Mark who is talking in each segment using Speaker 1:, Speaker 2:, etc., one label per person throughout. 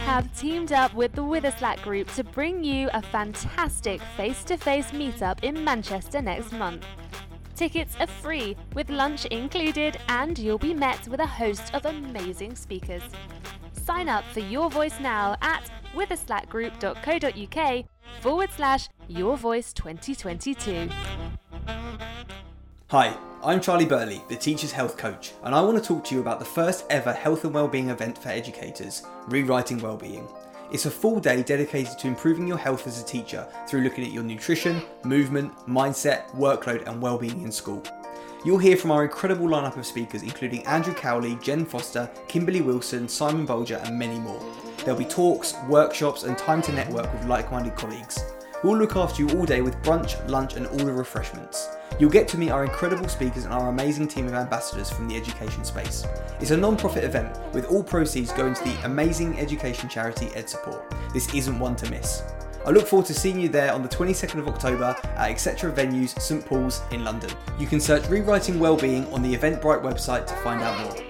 Speaker 1: have teamed up with the Witherslack Group to bring you a fantastic face to face meetup in Manchester next month. Tickets are free, with lunch included, and you'll be met with a host of amazing speakers. Sign up for Your Voice now at witherslackgroup.co.uk forward slash Your Voice 2022.
Speaker 2: Hi, I'm Charlie Burley, the Teacher's Health Coach, and I want to talk to you about the first ever health and wellbeing event for educators, Rewriting Wellbeing. It's a full day dedicated to improving your health as a teacher through looking at your nutrition, movement, mindset, workload, and well-being in school. You'll hear from our incredible lineup of speakers, including Andrew Cowley, Jen Foster, Kimberly Wilson, Simon Bolger, and many more. There'll be talks, workshops, and time to network with like minded colleagues. We'll look after you all day with brunch, lunch, and all the refreshments. You'll get to meet our incredible speakers and our amazing team of ambassadors from the education space. It's a non profit event with all proceeds going to the amazing education charity EdSupport. This isn't one to miss. I look forward to seeing you there on the 22nd of October at Etc. Venues, St Paul's in London. You can search Rewriting Wellbeing on the Eventbrite website to find out more.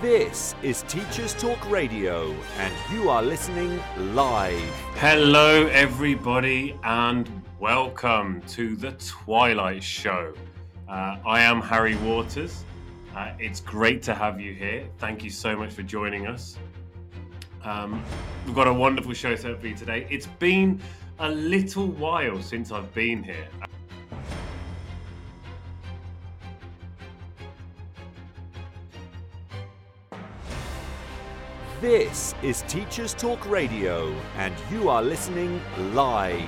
Speaker 3: This is Teachers Talk Radio, and you are listening live.
Speaker 4: Hello, everybody, and welcome to the Twilight Show. Uh, I am Harry Waters. Uh, it's great to have you here. Thank you so much for joining us. Um, we've got a wonderful show set for you today. It's been a little while since I've been here.
Speaker 3: This is Teachers Talk Radio, and you are listening live.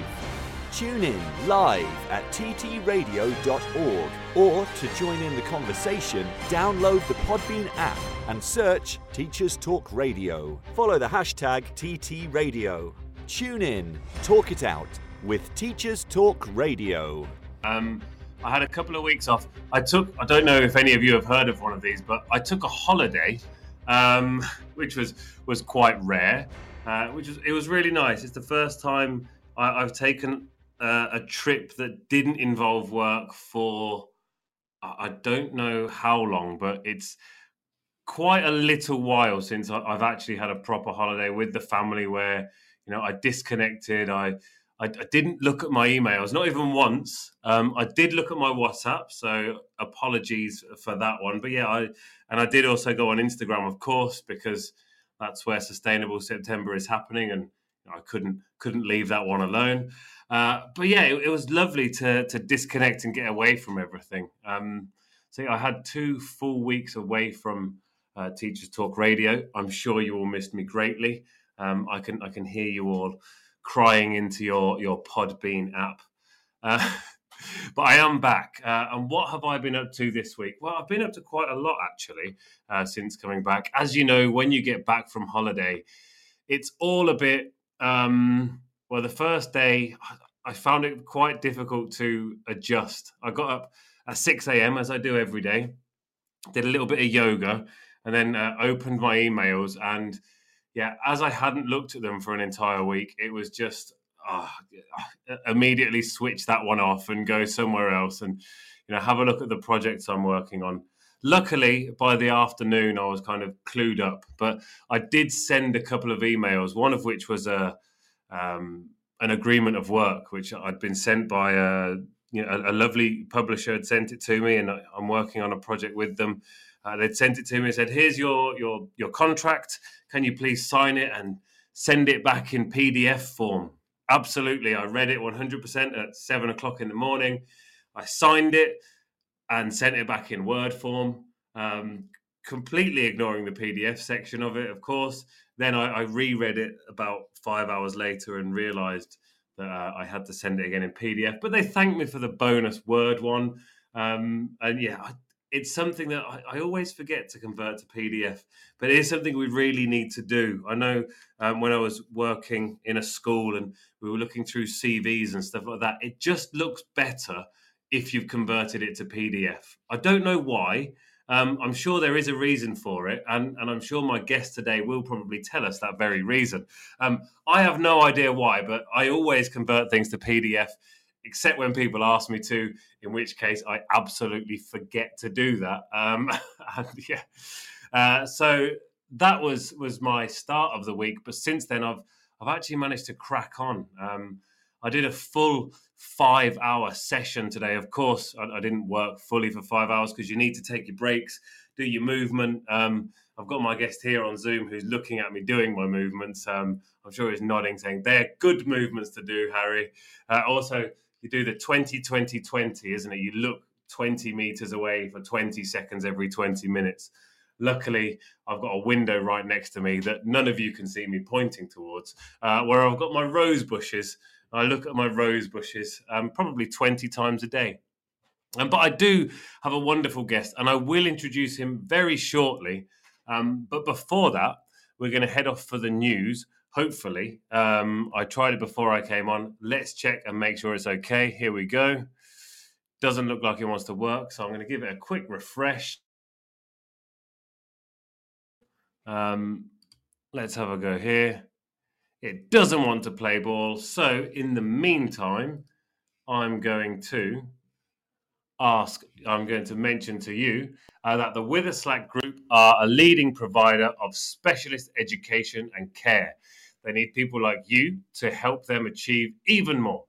Speaker 3: Tune in live at ttradio.org or to join in the conversation, download the Podbean app and search Teachers Talk Radio. Follow the hashtag TTRadio. Tune in, talk it out with Teachers Talk Radio.
Speaker 4: Um, I had a couple of weeks off. I took, I don't know if any of you have heard of one of these, but I took a holiday um, which was was quite rare. Uh, which was it was really nice. It's the first time I, have taken uh, a trip that didn't involve work for I don't know how long, but it's quite a little while since I've actually had a proper holiday with the family where you know I disconnected. I I, I didn't look at my emails, not even once. Um, I did look at my WhatsApp, so apologies for that one. But yeah, I and I did also go on Instagram, of course, because that's where Sustainable September is happening, and I couldn't couldn't leave that one alone. Uh, but yeah, it, it, was lovely to to disconnect and get away from everything. Um, so I had two full weeks away from uh, Teachers Talk Radio. I'm sure you all missed me greatly. Um, I can I can hear you all crying into your your Podbean app. Uh, but I am back. Uh, and what have I been up to this week? Well, I've been up to quite a lot actually uh, since coming back. As you know, when you get back from holiday, it's all a bit. Um, well, the first day, I found it quite difficult to adjust. I got up at 6 a.m. as I do every day, did a little bit of yoga, and then uh, opened my emails and yeah, as I hadn't looked at them for an entire week, it was just uh, immediately switch that one off and go somewhere else and you know have a look at the projects I'm working on. Luckily, by the afternoon, I was kind of clued up, but I did send a couple of emails. One of which was a um, an agreement of work, which I'd been sent by a you know a, a lovely publisher had sent it to me, and I'm working on a project with them. Uh, they'd sent it to me and said, "Here's your your your contract. Can you please sign it and send it back in PDF form?" Absolutely, I read it 100% at seven o'clock in the morning. I signed it and sent it back in Word form, um, completely ignoring the PDF section of it, of course. Then I, I reread it about five hours later and realised that uh, I had to send it again in PDF. But they thanked me for the bonus Word one. Um, and yeah, I, it's something that I, I, always forget to convert to PDF, but it is something we really need to do. I know um, when I was working in a school and we were looking through CVs and stuff like that, it just looks better if you've converted it to PDF. I don't know why. Um, I'm sure there is a reason for it, and, and I'm sure my guest today will probably tell us that very reason. Um, I have no idea why, but I always convert things to PDF, except when people ask me to, in which case I absolutely forget to do that. Um, and yeah, uh, so that was was my start of the week. But since then, I've I've actually managed to crack on. Um, I did a full five hour session today. Of course, I, I didn't work fully for five hours because you need to take your breaks, do your movement. Um, I've got my guest here on Zoom who's looking at me doing my movements. Um, I'm sure he's nodding, saying they're good movements to do, Harry. Uh, also, you do the 20 20 20, isn't it? You look 20 meters away for 20 seconds every 20 minutes. Luckily, I've got a window right next to me that none of you can see me pointing towards, uh, where I've got my rose bushes I look at my rose bushes um, probably 20 times a day. Um, but I do have a wonderful guest, and I will introduce him very shortly. Um, but before that, we're going to head off for the news. Hopefully, um, I tried it before I came on. Let's check and make sure it's okay. Here we go. Doesn't look like it wants to work, so I'm going to give it a quick refresh. Um, let's have a go here. It doesn't want to play ball. So, in the meantime, I'm going to ask, I'm going to mention to you uh, that the Witherslack Group are a leading provider of specialist education and care. They need people like you to help them achieve even more.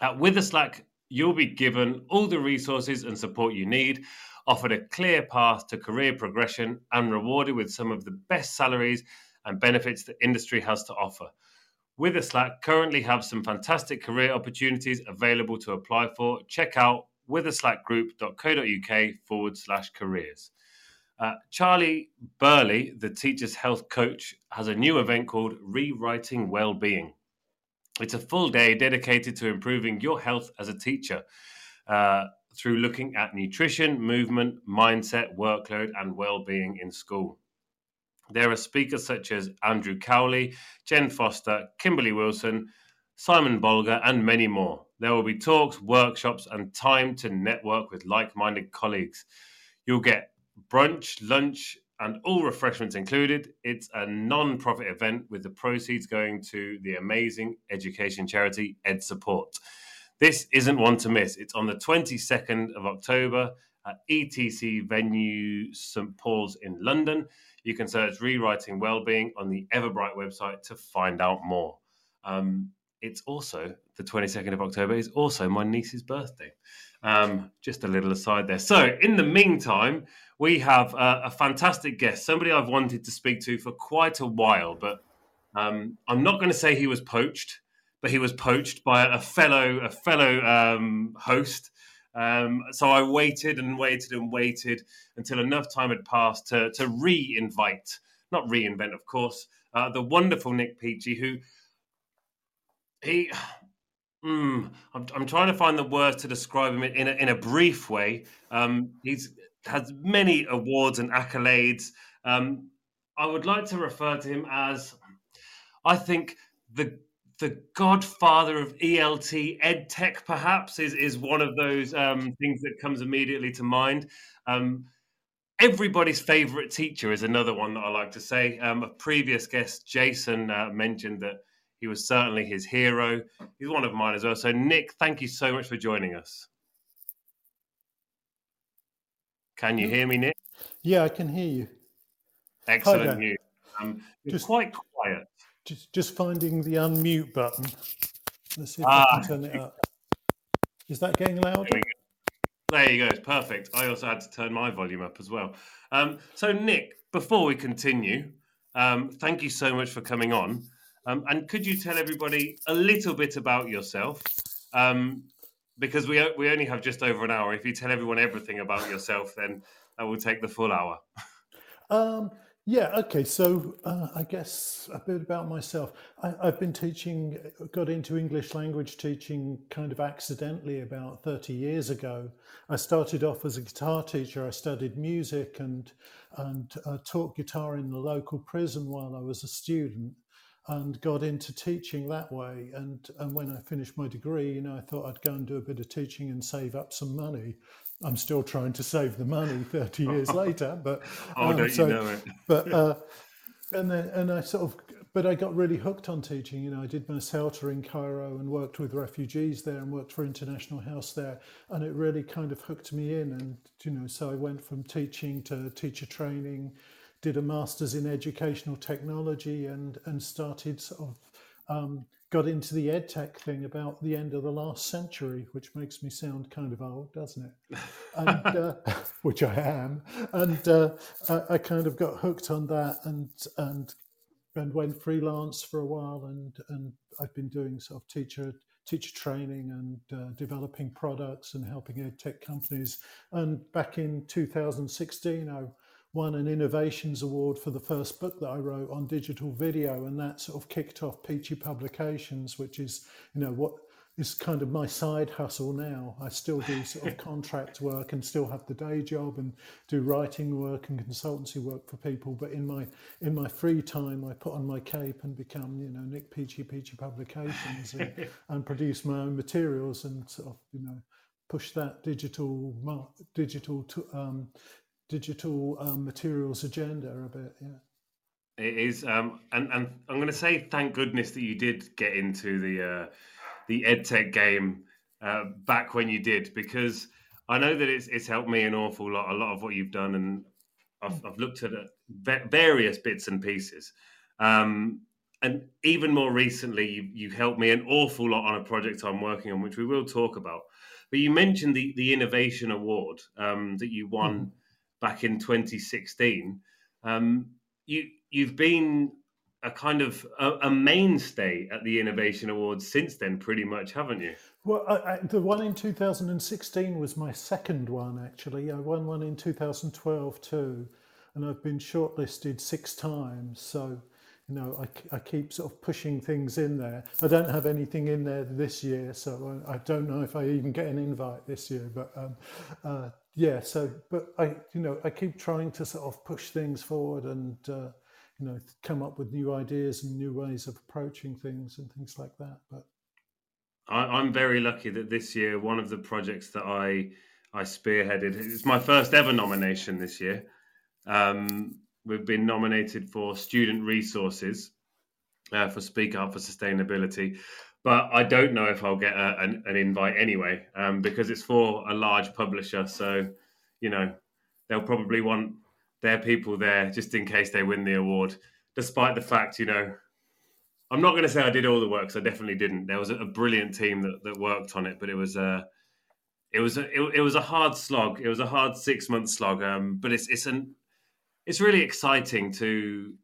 Speaker 4: At Witherslack, you'll be given all the resources and support you need, offered a clear path to career progression, and rewarded with some of the best salaries and benefits the industry has to offer. Witherslack currently have some fantastic career opportunities available to apply for. Check out witherslackgroup.co.uk forward slash careers. Uh, Charlie Burley, the teacher's health coach, has a new event called Rewriting Wellbeing. It's a full day dedicated to improving your health as a teacher uh, through looking at nutrition, movement, mindset, workload, and well-being in school. There are speakers such as Andrew Cowley, Jen Foster, Kimberly Wilson, Simon Bolger, and many more. There will be talks, workshops, and time to network with like minded colleagues. You'll get brunch, lunch, and all refreshments included. It's a non profit event with the proceeds going to the amazing education charity Ed Support. This isn't one to miss. It's on the 22nd of October at ETC venue St Paul's in London. You can search Rewriting Wellbeing on the Eventbrite website to find out more. Um, it's also the 22nd of October is also my niece's birthday. Um, just a little aside there. So, in the meantime, we have a, a fantastic guest, somebody I've wanted to speak to for quite a while, but um, I'm not going to say he was poached, but he was poached by a fellow a fellow um, host um, so I waited and waited and waited until enough time had passed to, to re-invite, not reinvent, of course, uh, the wonderful Nick Peachey, who he. Mm, I'm, I'm trying to find the words to describe him in a, in a brief way. Um, he's has many awards and accolades. Um, I would like to refer to him as, I think, the the godfather of ELT EdTech, perhaps, is, is one of those um, things that comes immediately to mind. Um, everybody's favorite teacher is another one that I like to say. Um, a previous guest, Jason, uh, mentioned that he was certainly his hero. He's one of mine as well. So, Nick, thank you so much for joining us. Can you hear me, Nick?
Speaker 5: Yeah, I can hear you.
Speaker 4: Excellent news. Um, Just quite quiet.
Speaker 5: Just, just finding the unmute button. Let's see if ah. I can turn it up. Is that getting louder?
Speaker 4: There, there you go. It's perfect. I also had to turn my volume up as well. Um, so, Nick, before we continue, um, thank you so much for coming on. Um, and could you tell everybody a little bit about yourself? Um, because we we only have just over an hour. If you tell everyone everything about yourself, then that will take the full hour.
Speaker 5: Um, Yeah, okay. So uh, I guess a bit about myself. I, have been teaching, got into English language teaching kind of accidentally about 30 years ago. I started off as a guitar teacher. I studied music and, and uh, taught guitar in the local prison while I was a student and got into teaching that way. And, and when I finished my degree, you know, I thought I'd go and do a bit of teaching and save up some money. I'm still trying to save the money 30 years later, but
Speaker 4: oh, um, don't so, you know it?
Speaker 5: but uh, and then and I sort of but I got really hooked on teaching. You know, I did my CELTA in Cairo and worked with refugees there and worked for International House there, and it really kind of hooked me in. And you know, so I went from teaching to teacher training, did a master's in educational technology, and and started sort of um, got into the ed tech thing about the end of the last century, which makes me sound kind of old, doesn't it? And, uh, which I am. And uh, I, I, kind of got hooked on that and and and went freelance for a while. And and I've been doing sort of teacher teacher training and uh, developing products and helping ed tech companies. And back in 2016, I won an innovations award for the first book that I wrote on digital video, and that sort of kicked off Peachey Publications, which is you know what is kind of my side hustle now. I still do sort of contract work and still have the day job and do writing work and consultancy work for people. But in my in my free time, I put on my cape and become you know Nick Peachey Peachey Publications and, and produce my own materials and sort of you know push that digital digital um, digital um, materials agenda a bit. Yeah.
Speaker 4: It is, um, and and I'm going to say thank goodness that you did get into the uh, the edtech game uh, back when you did, because I know that it's it's helped me an awful lot. A lot of what you've done, and I've, I've looked at various bits and pieces, um, and even more recently, you you helped me an awful lot on a project I'm working on, which we will talk about. But you mentioned the the innovation award um, that you won. Back in 2016. Um, you you've been a kind of a, a, mainstay at the Innovation Awards since then, pretty much, haven't you?
Speaker 5: Well, I, I, the one in 2016 was my second one, actually. I won one in 2012 too, and I've been shortlisted six times. So, you know, I, I keep sort of pushing things in there. I don't have anything in there this year, so I, I don't know if I even get an invite this year. But um, uh, yeah so but i you know i keep trying to sort of push things forward and uh, you know come up with new ideas and new ways of approaching things and things like that but
Speaker 4: I, am very lucky that this year one of the projects that i i spearheaded it's my first ever nomination this year. Um, we've been nominated for student resources uh, for speak up for sustainability but I don't know if I'll get a, an, an, invite anyway um, because it's for a large publisher. So, you know, they'll probably want their people there just in case they win the award, despite the fact, you know, I'm not going to say I did all the work because I definitely didn't. There was a, a, brilliant team that, that worked on it, but it was a, it was a, it, it was a hard slog. It was a hard six month slog. Um, but it's it's an it's really exciting to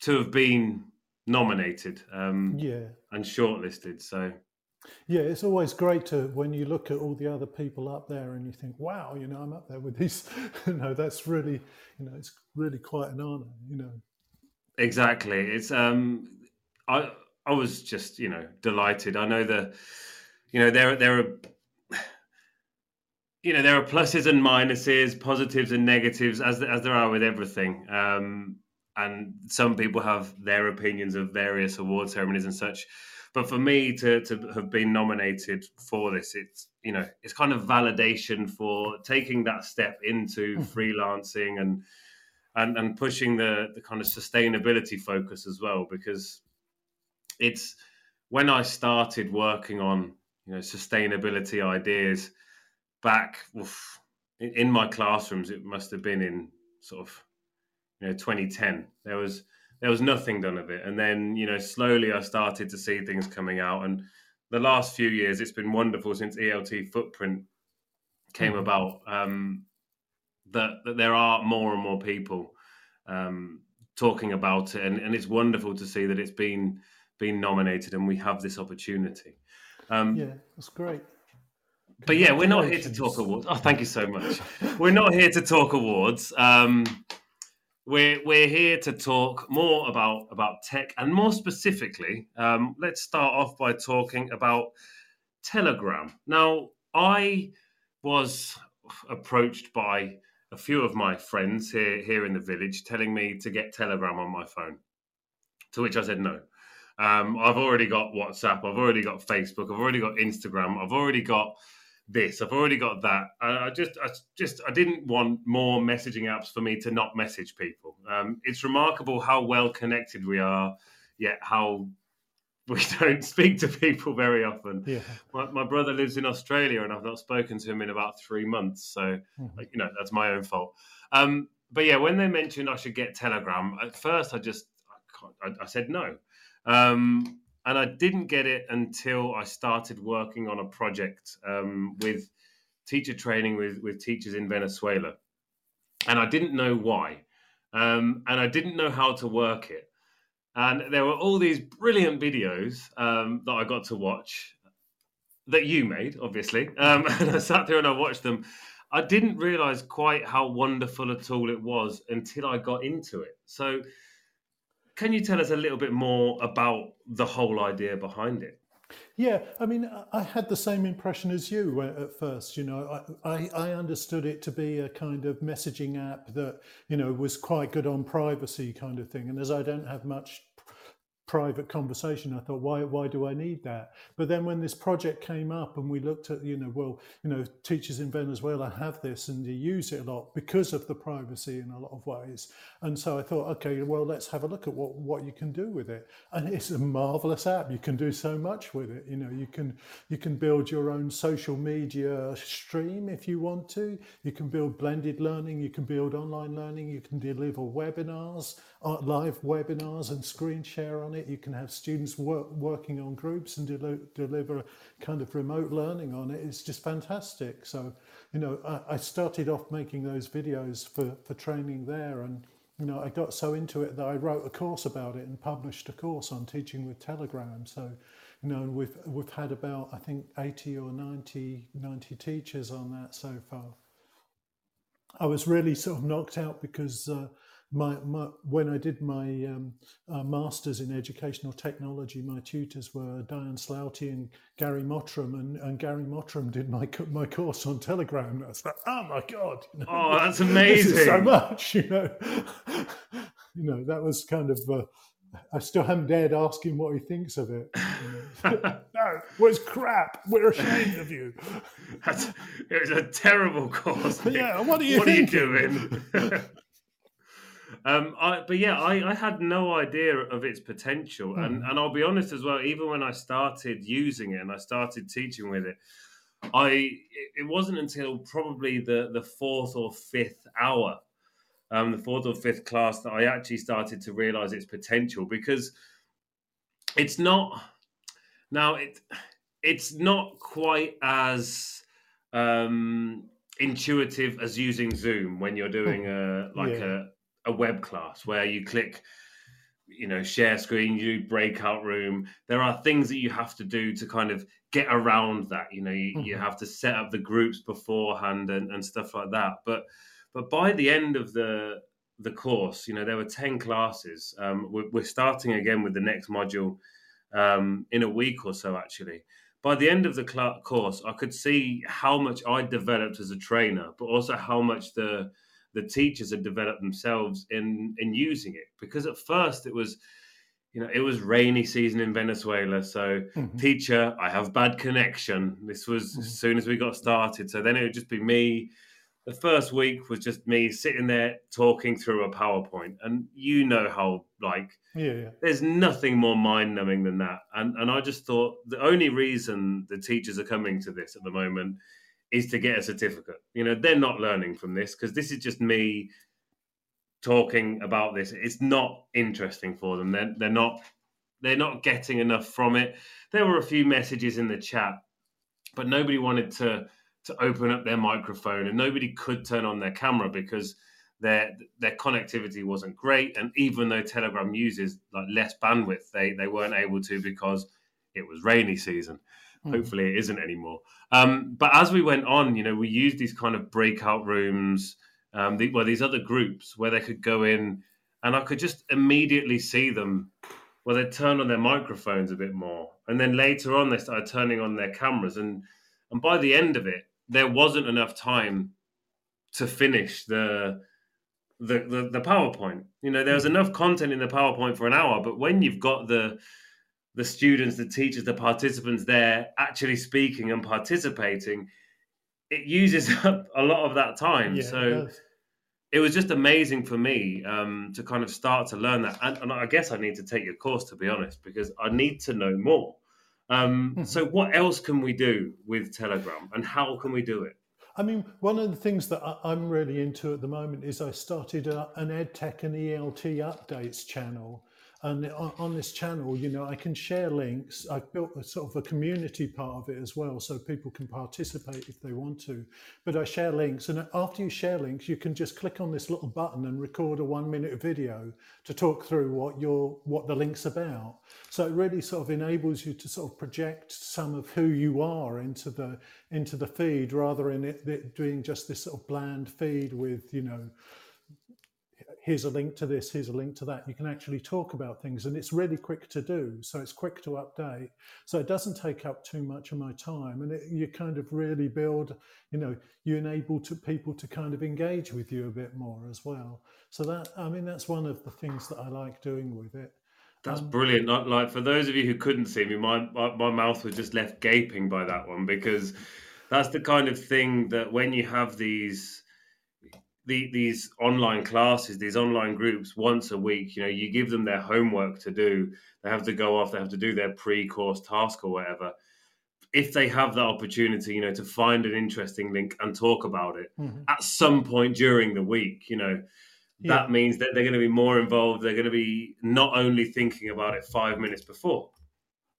Speaker 4: to have been nominated um,
Speaker 5: yeah.
Speaker 4: and shortlisted so.
Speaker 5: Yeah it's always great to when you look at all the other people up there and you think wow you know i'm up there with these you know that's really you know it's really quite an honor you know.
Speaker 4: Exactly it's um i i was just you know delighted. I know the you know there there are you know there are pluses and minuses positives and negatives as as there are with everything. Um and some people have their opinions of various award ceremonies and such. But for me to to have been nominated for this, it's you know it's kind of validation for taking that step into hmm. freelancing and and and pushing the the kind of sustainability focus as well because it's when I started working on you know sustainability ideas back oof, in, in my classrooms it must have been in sort of you know 2010 there was there was nothing done of it. And then you know slowly i started to see things coming out. And the last few years it's been wonderful since elt footprint came mm-hmm. about um, that, that there are more and more people um, talking about it. And, and it's wonderful to see that it's been been nominated and we have this opportunity.
Speaker 5: Um, yeah that's great.
Speaker 4: but yeah we're not here to talk awards. Oh thank you so much. We're not here to talk awards. Um, we're we're here to talk more about about tech and more specifically, um, let's start off by talking about Telegram. Now, I was approached by a few of my friends here here in the village telling me to get Telegram on my phone. To which I said no. Um, I've already got WhatsApp. I've already got Facebook. I've already got Instagram. I've already got this. I've already got that. I, I just, I just, I didn't want more messaging apps for me to not message people. Um, it's remarkable how well connected we are, yet how we don't speak to people very often.
Speaker 5: Yeah.
Speaker 4: My, my brother lives in Australia, and I've not spoken to him in about three months. So,
Speaker 5: Mhm.
Speaker 4: like, you know, that's my own fault. Um, but yeah, when they mentioned I should get Telegram, at first I just, I, can't, I, I said no. Um, and I didn't get it until I started working on a project um, with teacher training with, with teachers in Venezuela. And I didn't know why. Um, and I didn't know how to work it. And there were all these brilliant videos um, that I got to watch that you made, obviously. Um, and I sat there and I watched them. I didn't realize quite how wonderful a tool it was until I got into it. So, can you tell us a little bit more about the whole idea behind it?
Speaker 5: Yeah, I mean, I- had the same impression as you at first. You know, I, I understood it to be a kind of messaging app that, you know, was quite good on privacy kind of thing. And as I don't have much private conversation, I thought, why, why do I need that? But then when this project came up and we looked at, you know, well, you know, teachers in Venezuela have this and they use it a lot because of the privacy in a lot of ways. And so I thought, okay, well, let's have a look at what, what you can do with it. And it's a marvelous app. You can do so much with it. You know, you can you can build your own social media stream if you want to. You can build blended learning. You can build online learning. You can deliver webinars, uh, live webinars, and screen share on it. You can have students work, working on groups and deli- deliver kind of remote learning on it. It's just fantastic. So, you know, I, I started off making those videos for for training there and you know, I got so into it that I wrote a course about it and published a course on teaching with Telegram. So, you know, and we've we've had about I think 80 or 90, 90 teachers on that so far. I was really sort of knocked out because uh, my, my when I did my um, uh, masters in educational technology, my tutors were Diane Slaouti and Gary Motteram, and, and Gary Motteram did my my course on Telegram. I was like, oh my god! you know,
Speaker 4: Oh, that's
Speaker 5: amazing! so much, you know. you know, that was kind of. Uh, I still haven't dared ask him what he thinks of it. no, it was crap. We're ashamed of you.
Speaker 4: That's, it was a terrible course. Nick.
Speaker 5: Yeah, what are you
Speaker 4: What are you doing? Um, I, but yeah, I, I had no idea of its potential, and
Speaker 5: Hmm.
Speaker 4: and I'll be honest as well. Even when I started using it and I started teaching with it, I it, wasn't until probably the the fourth or fifth hour, um, the fourth or fifth class that I actually started to realize its potential because it's not now it it's not quite as um, intuitive as using Zoom when you're doing a like
Speaker 5: Yeah.
Speaker 4: a, a web class where you click you know share screen you do breakout room. There are things that you have to do to kind of get around that you know you, you
Speaker 5: Mhm.
Speaker 4: have to set up the groups beforehand and, and stuff like that. But but by the end of the the course you know there were 10 classes. Um, we're, we're starting again with the next module um, in a week or so actually. By the end of the cl- course i could see how much i developed as a trainer but also how much the the teachers had developed themselves in in using it because at first it was you know it was rainy season in venezuela so
Speaker 5: Mhm.
Speaker 4: teacher i have bad connection this was
Speaker 5: Mhm.
Speaker 4: as soon as we got started so then it would just be me the first week was just me sitting there talking through a powerpoint and you know how like
Speaker 5: Yeah, yeah.
Speaker 4: there's nothing more mind numbing than that. And and I just thought the only reason the teachers are coming to this at the moment is to get a certificate. You know, they're not learning from this because this is just me talking about this. It's not interesting for them. They're they're not they're not getting enough from it. There were a few messages in the chat, but nobody wanted to to open up their microphone and nobody could turn on their camera because their their connectivity wasn't great and even though telegram uses like less bandwidth they they weren't able to because it was rainy season. Hopefully it isn't anymore um, but as we went on you know we used these kind of breakout rooms um, the, well, these other groups where they could go in, and I could just immediately see them. Well, they turn on their microphones a bit more, and then later on they started turning on their cameras, and and by the end of it, there wasn't enough time to finish the the, the, the PowerPoint. You know, there was enough content in the PowerPoint for an hour, but when you've got the the students, the teachers, the participants there actually speaking and participating, it uses up a lot of that time. Yeah, so it, it, was just amazing for me um, to kind of start to learn that. And, and, I guess I need to take your course to be honest, because I need to know more. Um, hmm. so, what else can we do with Telegram, and how can we do it?
Speaker 5: I mean, one of the things that I'm really into at the moment is I started a, an EdTech and ELT updates channel and on this channel, you know, I can share links. I've built a sort of a community part of it as well, so people can participate if they want to. But I share links, and after you share links, you can just click on this little button and record a one-minute video to talk through what your what the link's about. So it really sort of enables you to sort of project some of who you are into the into the feed, rather than it, it doing just this sort of bland feed with you know here's a link to this, here's a link to that. You can actually talk about things and it's really quick to do. So it's quick to update. So it doesn't take up too much of my time. And it, you kind of really build, you know, you enable to people to kind of engage with you a bit more as well. So that, I mean, that's one of the things that I like doing with it.
Speaker 4: That's um, brilliant. Not like for those of you who couldn't see me, my, my mouth was just left gaping by that one because that's the kind of thing that when you have these the, these online classes, these online groups once a week, you know, you give them their homework to do. They have to go off, they have to do their pre course task or whatever. If they have that opportunity, you know, to find an interesting link and talk about it mm-hmm. at some point during the week, you know, yeah. that means that they're going to be more involved. They're going to be not only thinking about it five minutes before.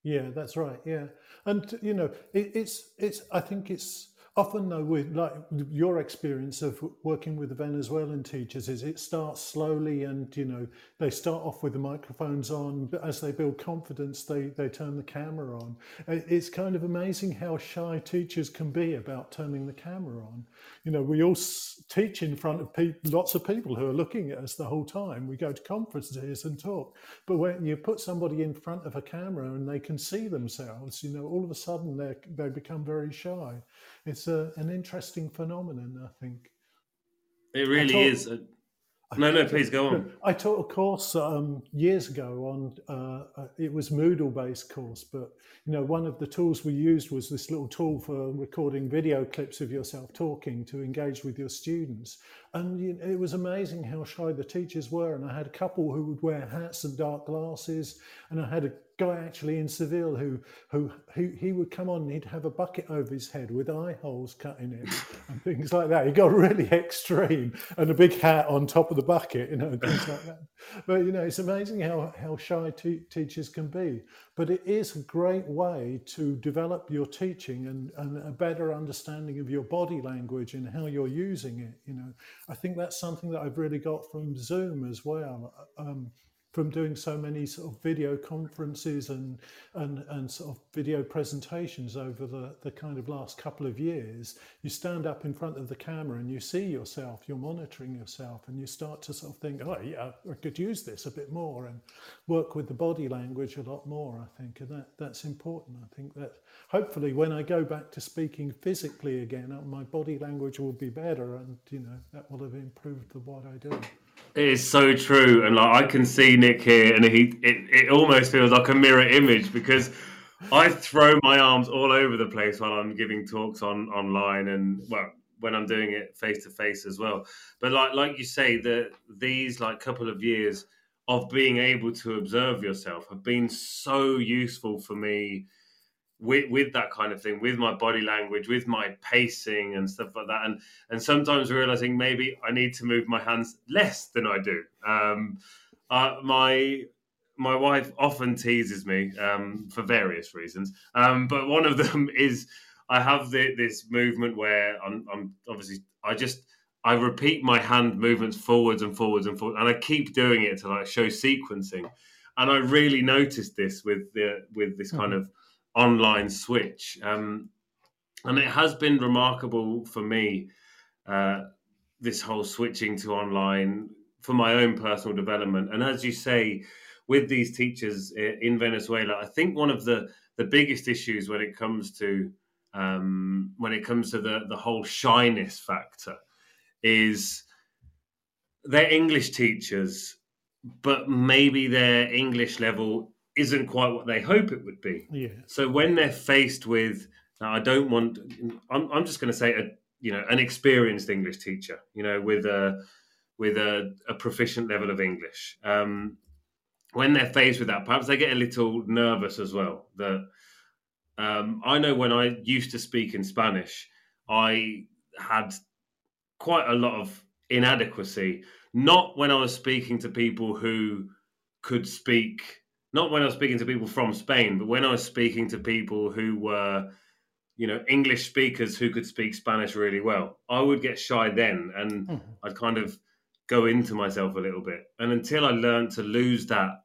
Speaker 5: Yeah, that's right. Yeah. And, you know, it, it's, it's, I think it's, often though with like your experience of working with the venezuelan teachers is it starts slowly and you know they start off with the microphones on but as they build confidence they they turn the camera on. It's kind of amazing how shy teachers can be about turning the camera on. You know we all teach in front of people lots of people who are looking at us the whole time. We go to conferences and talk. But when you put somebody in front of a camera and they can see themselves you know all of a sudden they they become very shy it's a, an interesting phenomenon, I think.
Speaker 4: It really taught, is. A, no, no, please go on.
Speaker 5: I taught a course um, years ago on uh, uh, it was Moodle based course, but you know one of the tools we used was this little tool for recording video clips of yourself talking to engage with your students, and you know, it was amazing how shy the teachers were. And I had a couple who would wear hats and dark glasses, and I had a guy actually in Seville who, who, who he would come on and he'd have a bucket over his head with eye holes cut in it and things like that. He got really extreme and a big hat on top of the bucket, you know, and things like that. But you know, it's amazing how how shy teachers can be. But it is a great way to develop your teaching and, and a better understanding of your body language and how you're using it. You know, I think that's something that I've really got from Zoom as well. Um, from doing so many sort of video conferences and and and sort of video presentations over the the kind of last couple of years you stand up in front of the camera and you see yourself you're monitoring yourself and you start to sort of think oh yeah I could use this a bit more and work with the body language a lot more I think and that that's important. I think that hopefully when I go back to speaking physically again uh, my body language will be better and you know that will have improved the what I do
Speaker 4: it is so true, and like I can see Nick here, and he it, it almost feels like a mirror image because I throw my arms all over the place while I'm giving talks on online, and well, when I'm doing it face to face as well. But like like you say, that these like couple of years of being able to observe yourself have been so useful for me with with that kind of thing, with my body language, with my pacing and stuff like that, and and sometimes realizing maybe I need to move my hands less than I do. Um, uh, my my wife often teases me um, for various reasons, um, but one of them is I have the, this movement where I'm, I'm, obviously I just I repeat my hand movements forwards and forwards and forwards, and I keep doing it to like show sequencing. And I really noticed this with the with this kind mm-hmm. of online switch. Um, and it has been remarkable for me uh, this whole switching to online for my own personal development. And as you say, with these teachers in Venezuela, I think one of the the biggest issues when it comes to um, when it comes to the the whole shyness factor is they're English teachers, but maybe their English level isn't quite what they hope it would be.
Speaker 5: Yeah.
Speaker 4: So when they're faced with, now I don't want, I'm, I'm just going to say a you know an experienced English teacher, you know, with a with a, a proficient level of English. Um, when they're faced with that, perhaps they get a little nervous as well. That um, I know when I used to speak in Spanish, I had quite a lot of inadequacy. Not when I was speaking to people who could speak, not when I was speaking to people from Spain, but when I was speaking to people who were, you know, English speakers who could speak Spanish really well. I would get shy then and mm. I'd kind of go into myself a little bit. And until I learned to lose that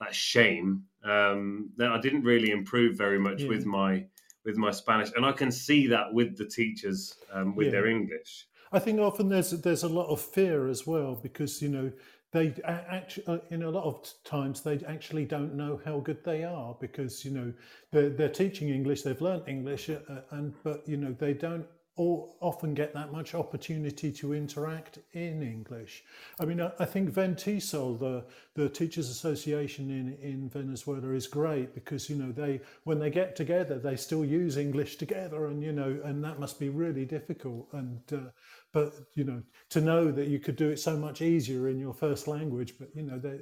Speaker 4: that shame, um, then I didn't really improve very much yeah. with my with my Spanish, and I can see that with the teachers um, with yeah. their English.
Speaker 5: I think often there's there's a lot of fear as well because you know they actually uh, in a lot of times they actually don't know how good they are because you know they're, they're teaching English, they've learned English, uh, and but you know they don't or often get that much opportunity to interact in English. I mean, I, I think VenTESOL, the, the Teachers Association in, in Venezuela, is great because, you know, they when they get together, they still use English together and, you know, and that must be really difficult. And, uh, but, you know, to know that you could do it so much easier in your first language, but, you know, they,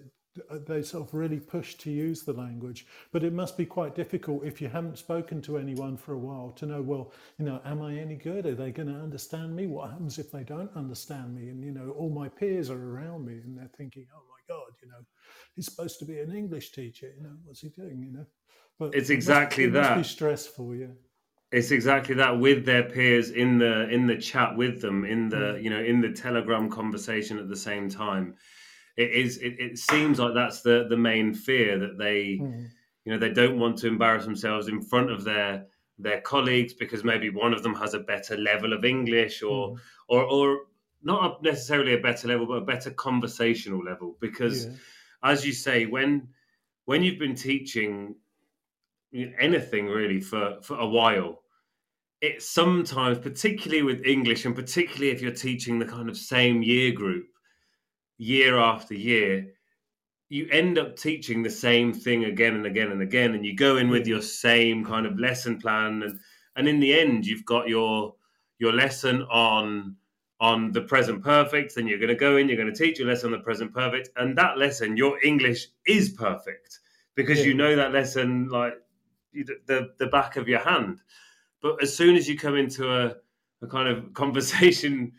Speaker 5: they sort of really push to use the language. But it must be quite difficult if you haven't spoken to anyone for a while to know, well, you know, am I any good? Are they going to understand me? What happens if they don't understand me? And, you know, all my peers are around me and they're thinking, oh my God, you know, he's supposed to be an English teacher, you know, what's he doing, you know?
Speaker 4: But it's exactly
Speaker 5: it
Speaker 4: must, it
Speaker 5: that.
Speaker 4: Must
Speaker 5: be stressful, yeah.
Speaker 4: It's exactly that with their peers in the in the chat with them in the mm. you know in the Telegram conversation at the same time it is it, it seems like that's the the main fear that they mm. you know they don't want to embarrass themselves in front of their their colleagues because maybe one of them has a better level of English or mm. or or not necessarily a better level but a better conversational level because yeah. as you say when when you've been teaching anything really for for a while it sometimes particularly with english and particularly if you're teaching the kind of same year group year after year, you end up teaching the same thing again and again and again, and you go in with your same kind of lesson plan, and and in the end, you've got your your lesson on on the present perfect. Then you're going to go in, you're going to teach your lesson on the present perfect, and that lesson, your English is perfect because yeah. you know that lesson like the the back of your hand. But as soon as you come into a a kind of conversation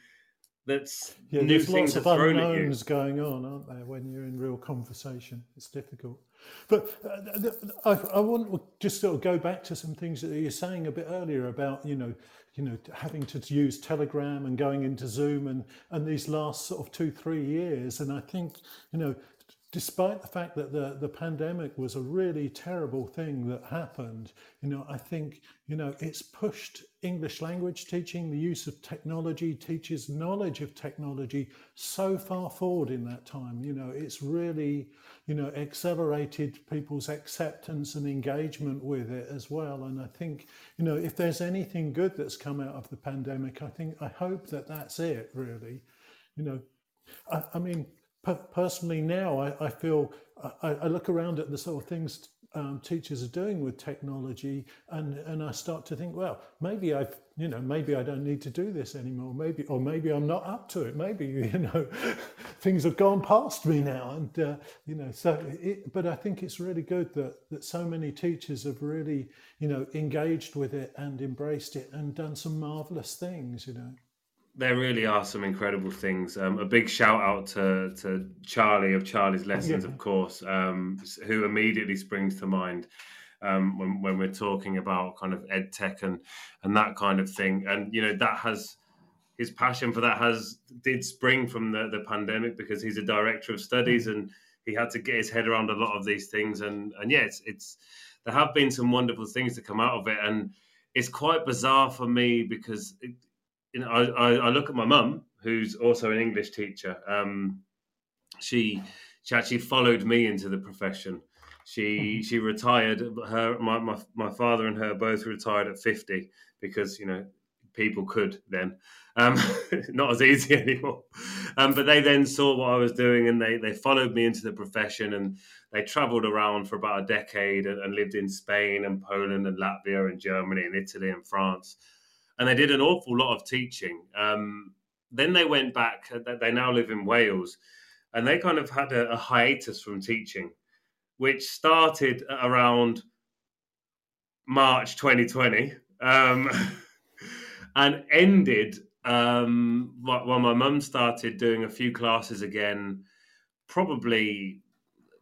Speaker 4: that's
Speaker 5: yeah,
Speaker 4: new
Speaker 5: there's lots of unknowns going on, aren't there? When you're in real conversation, it's difficult. But uh, I, I, want to just sort of go back to some things that you were saying a bit earlier about you know, you know, having to use Telegram and going into Zoom and and these last sort of two three years, and I think you know despite the fact that the, the pandemic was a really terrible thing that happened, you know, I think, you know, it's pushed English language teaching, the use of technology, teachers' knowledge of technology so far forward in that time. You know, it's really, you know, accelerated people's acceptance and engagement with it as well. And I think, you know, if there's anything good that's come out of the pandemic, I think, I hope that that's it really. You know, I, I mean, personally now I, I feel I, I, look around at the sort of things um, teachers are doing with technology and and I start to think well maybe I've you know maybe I don't need to do this anymore. Maybe or maybe I'm not up to it. Maybe you know things have gone past me now. And uh, you know so it, but I think it's really good that that so many teachers have really you know engaged with it and embraced it and done some marvelous things you know
Speaker 4: there really are some incredible things. Um, a big shout out to to Charlie of Charlie's Lessons, yeah. of course, um, who immediately springs to mind um, when when we're talking about kind of ed tech and and that kind of thing. And you know that has his passion for that has did spring from the the pandemic because he's a director of studies mm. and he had to get his head around a lot of these things. And and yeah, it's, it's there have been some wonderful things to come out of it and. It's quite bizarre for me because it, you know, I, I, look at my mum who's also an English teacher. Um, she she actually followed me into the profession. She mm-hmm. she retired. Her my, my my father and her both retired at fifty because you know people could then. Um, not as easy anymore. Um, but they then saw what I was doing and they, they followed me into the profession and they traveled around for about a decade and, and lived in Spain and Poland and Latvia and Germany and Italy and France. And they did an awful lot of teaching. Um, then they went back, uh, they now live in Wales, and they kind of had a, a hiatus from teaching, which started around March 2020 um, and ended um, well, my mum started doing a few classes again, probably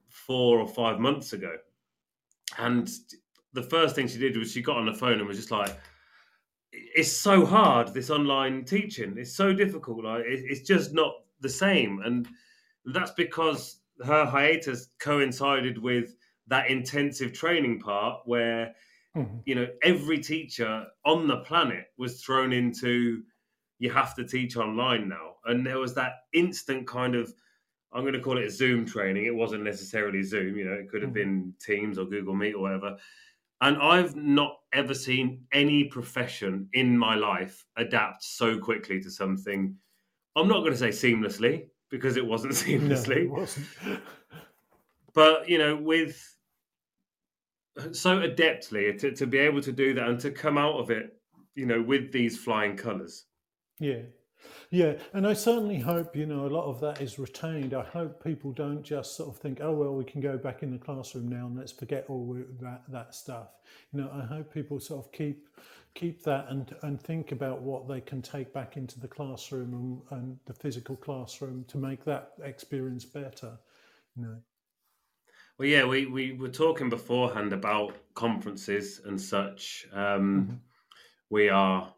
Speaker 4: four or five months ago. And the first thing she did was she got on the phone and was just like, "It's so hard this online teaching. It's so difficult. Like it's just not the same." And that's because her hiatus coincided with that intensive training part where mm-hmm. you know every teacher on the planet was thrown into you have to teach online now. And there was that instant kind of, I'm going to call it a Zoom training. It wasn't necessarily Zoom, you know, it could have mm-hmm. been Teams or Google Meet or whatever. And I've not ever seen any profession in my life adapt so quickly to something. I'm not going to say seamlessly because it wasn't seamlessly. No, it wasn't. but, you know, with so adeptly to, to be able to do that and to come out of it, you know, with these flying colors
Speaker 5: yeah. Yeah, and I certainly hope you know a lot of that is retained. I hope people don't just sort of think, "Oh well, we can go back in the classroom now and let's forget all that that stuff." You know, I hope people sort of keep keep that and and think about what they can take back into the classroom and, and the physical classroom to make that experience better. You know.
Speaker 4: Well, yeah, we we were talking beforehand about conferences and such. Um, mm-hmm. We are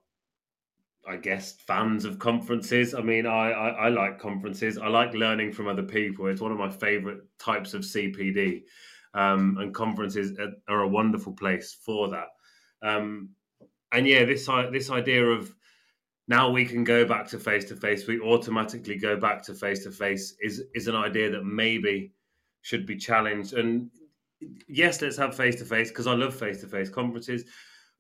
Speaker 4: I guess fans of conferences. I mean, I, I, I like conferences. I like learning from other people. It's one of my favorite types of CPD, um, and conferences are a wonderful place for that. Um, and yeah, this this idea of now we can go back to face to face. We automatically go back to face to face is is an idea that maybe should be challenged. And yes, let's have face to face because I love face to face conferences,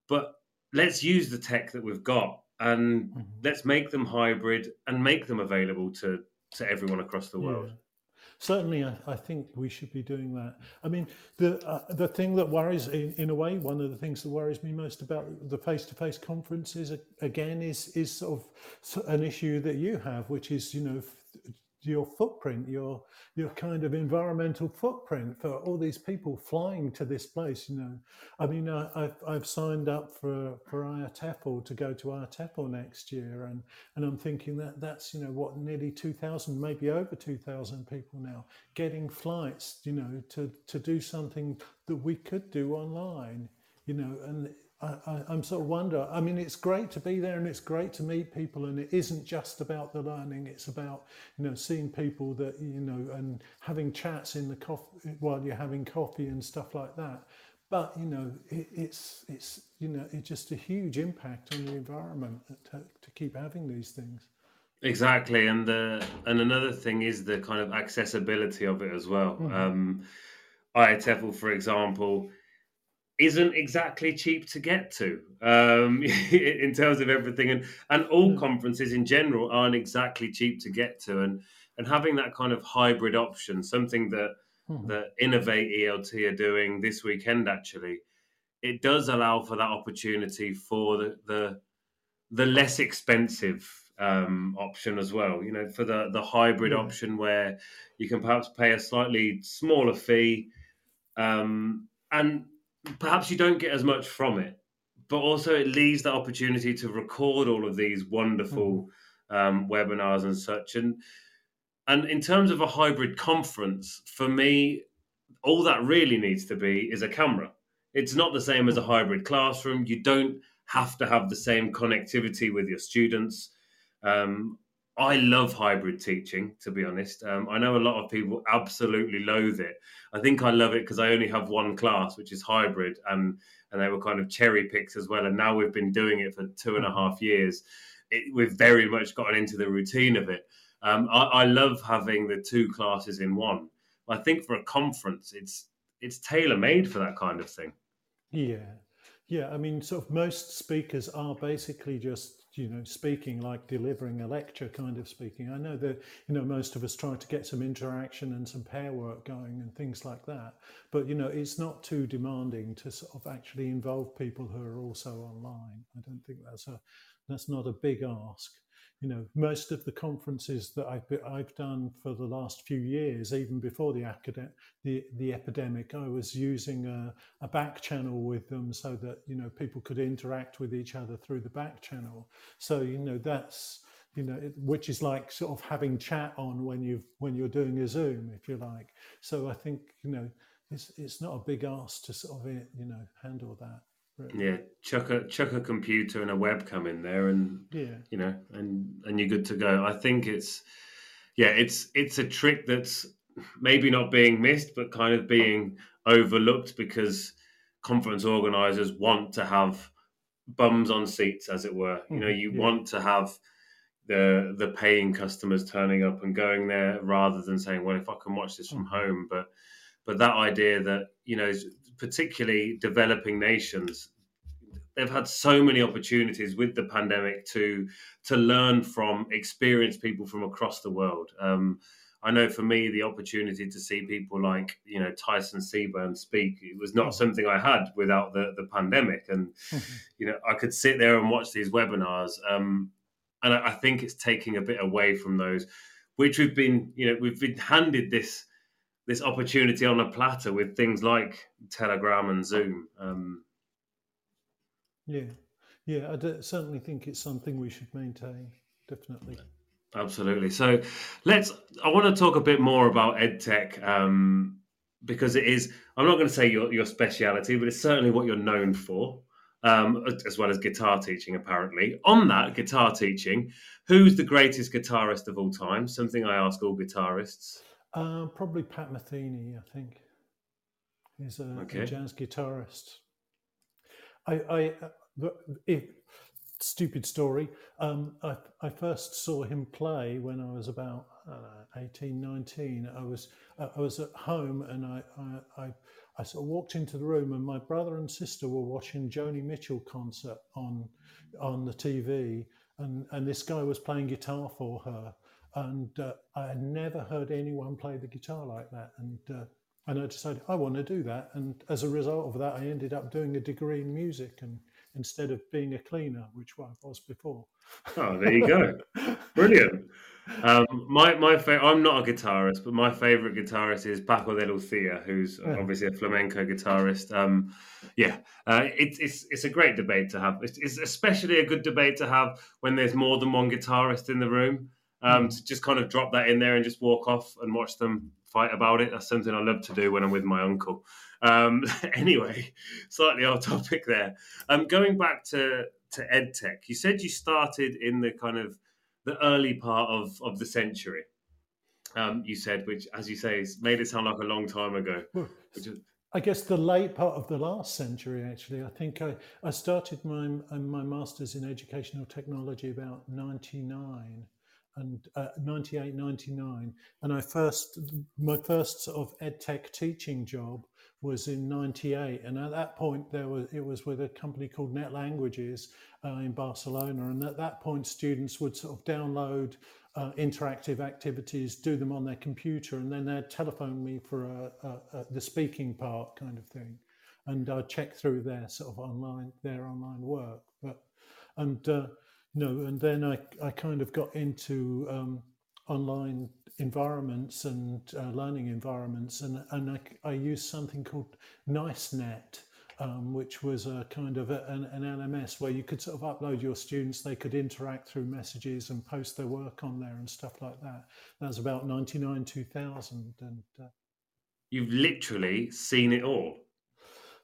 Speaker 4: but let's use the tech that we've got and mm-hmm. let's make them hybrid and make them available to to everyone across the world. Yeah.
Speaker 5: Certainly, I, I, think we should be doing that. I mean, the uh, the thing that worries, in, in a way, one of the things that worries me most about the face to face conferences, again, is is sort of an issue that you have, which is you know your footprint, your your kind of environmental footprint for all these people flying to this place. You know, I mean, I, have I've signed up for for IATEFL to go to IATEFL next year, and and I'm thinking that that's you know what nearly two thousand, maybe over two thousand people now getting flights. You know, to to do something that we could do online. You know, and I, am sort of wonder. I mean, it's great to be there and it's great to meet people, and it isn't just about the learning. It's about you know seeing people that you know and having chats in the coffee while you're having coffee and stuff like that. But you know, it, it's it's you know it's just a huge impact on the environment to, to keep having these things.
Speaker 4: Exactly, and the and another thing is the kind of accessibility of it as well. Mm-hmm. Um, for example isn't exactly cheap to get to um, in terms of everything, and and all mm. conferences in general aren't exactly cheap to get to, and and having that kind of hybrid option, something that mm. that Innovate ELT are doing this weekend actually, it does allow for that opportunity for the the, the less expensive um, option as well. You know, for the the hybrid mm. option where you can perhaps pay a slightly smaller fee. Um, and perhaps you don't get as much from it, but also it leaves the opportunity to record all of these wonderful mm-hmm. um, webinars and such. And and in terms of a hybrid conference, for me, all that really needs to be is a camera. It's not the same as a hybrid classroom. You don't have to have the same connectivity with your students. Um, I love hybrid teaching, to be honest. Um, I know a lot of people absolutely loathe it. I think I love it because I only have one class, which is hybrid, and and they were kind of cherry picks as well. And now we've been doing it for two and a mm-hmm. half years. it, we've very much gotten into the routine of it. Um, I, I love having the two classes in one. I think for a conference, it's it's tailor made for that kind of thing.
Speaker 5: Yeah, yeah. I mean, sort of most speakers are basically just you know speaking like delivering a lecture kind of speaking. I know that you know most of us try to get some interaction and some pair work going and things like that, but you know it's not too demanding to sort of actually involve people who are also online. I don't think that's a that's not a big ask. You know, most of the conferences that I've been, I've done for the last few years, even before the academic the, the epidemic, I was using a, a back channel with them so that you know people could interact with each other through the back channel. So you know that's you know which is like sort of having chat on when you when you're doing a Zoom, if you like. So I think you know it's it's not a big ask to sort of eh, you know handle that.
Speaker 4: Yeah, chuck a chuck a computer and a webcam in there, and
Speaker 5: yeah,
Speaker 4: you know, and and you're good to go. I think it's yeah, it's it's a trick that's maybe not being missed, but kind of being overlooked because conference organizers want to have bums on seats, as it were. You know, mm-hmm. you yeah. want to have the the paying customers turning up and going there rather than saying, well, if I can watch this from mm-hmm. home, but but that idea that you know particularly developing nations they've had so many opportunities with the pandemic to to learn from experienced people from across the world. Um, I know for me, the opportunity to see people like you know Tyson Seburn speak it was not mm-hmm. something I had without the the pandemic, and you know I could sit there and watch these webinars, um, and I, I think it's taking a bit away from those, which we've been you know we've been handed this this opportunity on a platter with things like Telegram and Zoom. Um,
Speaker 5: yeah, yeah, I certainly think it's something we should maintain. Definitely.
Speaker 4: Absolutely. So let's. I want to talk a bit more about EdTech um, because it is. I'm not going to say your your speciality, but it's certainly what you're known for. Um, as well as guitar teaching, apparently. On that, guitar teaching, who's the greatest guitarist of all time? Something I ask all guitarists.
Speaker 5: Uh, probably Pat Metheny, I think. He's a, okay. a jazz guitarist. I, I uh, if, stupid story. Um, I, I, first saw him play when I was about uh, 18, 19. I was uh, I was at home and I, I, I, I sort of walked into the room and my brother and sister were watching Joni Mitchell concert on on the TV and, and this guy was playing guitar for her and uh, I had never heard anyone play the guitar like that. And uh, and I decided I want to do that. And as a result of that, I ended up doing a degree in music and instead of being a cleaner, which I was before.
Speaker 4: Oh, there you go, brilliant. Um, my my fa- I'm not a guitarist, but my favorite guitarist is Paco de Lucia, who's yeah. obviously a flamenco guitarist. Um, yeah, uh, it's it's it's a great debate to have. It's, it's especially a good debate to have when there's more than one guitarist in the room um, mm. to just kind of drop that in there and just walk off and watch them fight about it. That's something I love to do when I'm with my uncle. Um, anyway, slightly off topic there. Um, going back to to EdTech, you said you started in the kind of the early part of of the century. Um, you said, which, as you say, made it sound like a long time ago.
Speaker 5: Is... I guess the late part of the last century, actually. I think I, I started my my master's in educational technology about ninety nine and uh, 98, 99. And I first, my first sort of ed tech teaching job was in 98. And at that point, there was, it was with a company called Net Languages uh, in Barcelona. And at that point, students would sort of download uh, interactive activities, do them on their computer, and then they'd telephone me for a, a, a, the speaking part kind of thing. And I'd check through their sort of online, their online work. But, and, uh, no, and then I, I kind of got into um, online environments and uh, learning environments, and, and I, I used something called NiceNet, um, which was a kind of a, an, an, LMS where you could sort of upload your students, they could interact through messages and post their work on there and stuff like that. That was about 99, 2000. And uh,
Speaker 4: you've literally seen it all.